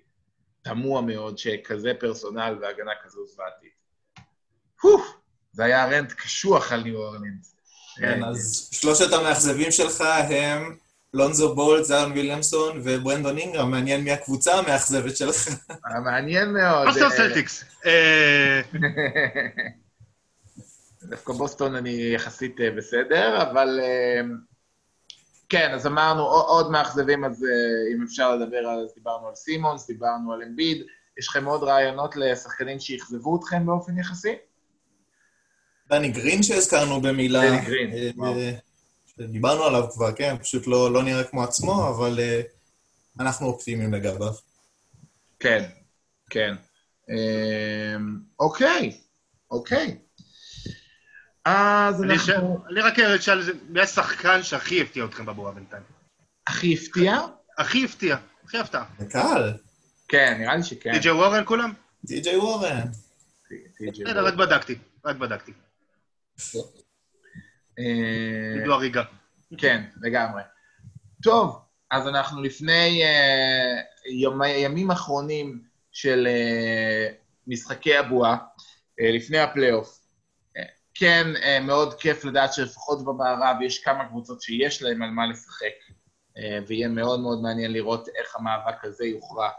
תמוה מאוד שכזה פרסונל והגנה כזו זוועתית. זה היה רנט קשוח על ניו אורלינס. כן, אז שלושת המאכזבים שלך הם לונזו בולט, זיון וויליאמסון וברנדון אינגרם. מעניין מי הקבוצה המאכזבת שלך. אה, מעניין מאוד. בוסטון אה, סלטיקס. דווקא בוסטון אני יחסית אה, בסדר, אבל כן, אז אמרנו עוד מאכזבים, אז אם אפשר לדבר על, אז דיברנו על סימונס, דיברנו על אמביד. יש לכם עוד רעיונות לשחקנים שאכזבו אתכם באופן יחסי? דני גרין שהזכרנו במילה. דני גרין, וואו. דיברנו עליו כבר, כן, פשוט לא לא נראה כמו עצמו, אבל אה, אנחנו אופטימיים לגביו. כן, כן. אמ, אוקיי, אוקיי. אז אני ש- אנחנו... אני רק אשאל, מי השחקן שהכי הפתיע אתכם בבועה בינתיים? הכי הפתיע? הכי הפתיע, הכי הפתעה. זה קל. כן, נראה לי שכן. די.ג'יי וורן כולם? די.ג'יי וורן. בסדר, רק בדקתי, רק בדקתי. אה, עידו הריגה. כן, לגמרי. טוב, אז אנחנו לפני אה, ימים אחרונים של אה, משחקי הבועה, לפני הפלייאוף. כן, מאוד כיף לדעת שלפחות במערב יש כמה קבוצות שיש להן על מה לשחק, ויהיה מאוד מאוד מעניין לראות איך המאבק הזה יוכרע.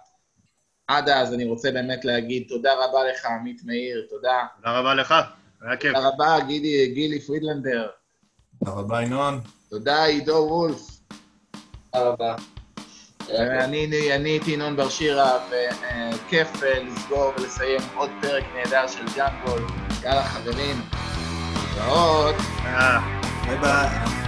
עד אז אני רוצה באמת להגיד תודה רבה לך, עמית מאיר, תודה. תודה רבה לך, היה כיף. תודה רבה, גילי, גילי פרידלנדר. תודה רבה, ינון. תודה, עידו וולף. תודה רבה. אני אני הייתי ינון בר שירה, וכיף אה, לסגור ולסיים עוד פרק נהדר של ג'אנגול. יאללה, חברים, להתראות. אה. ביי ביי.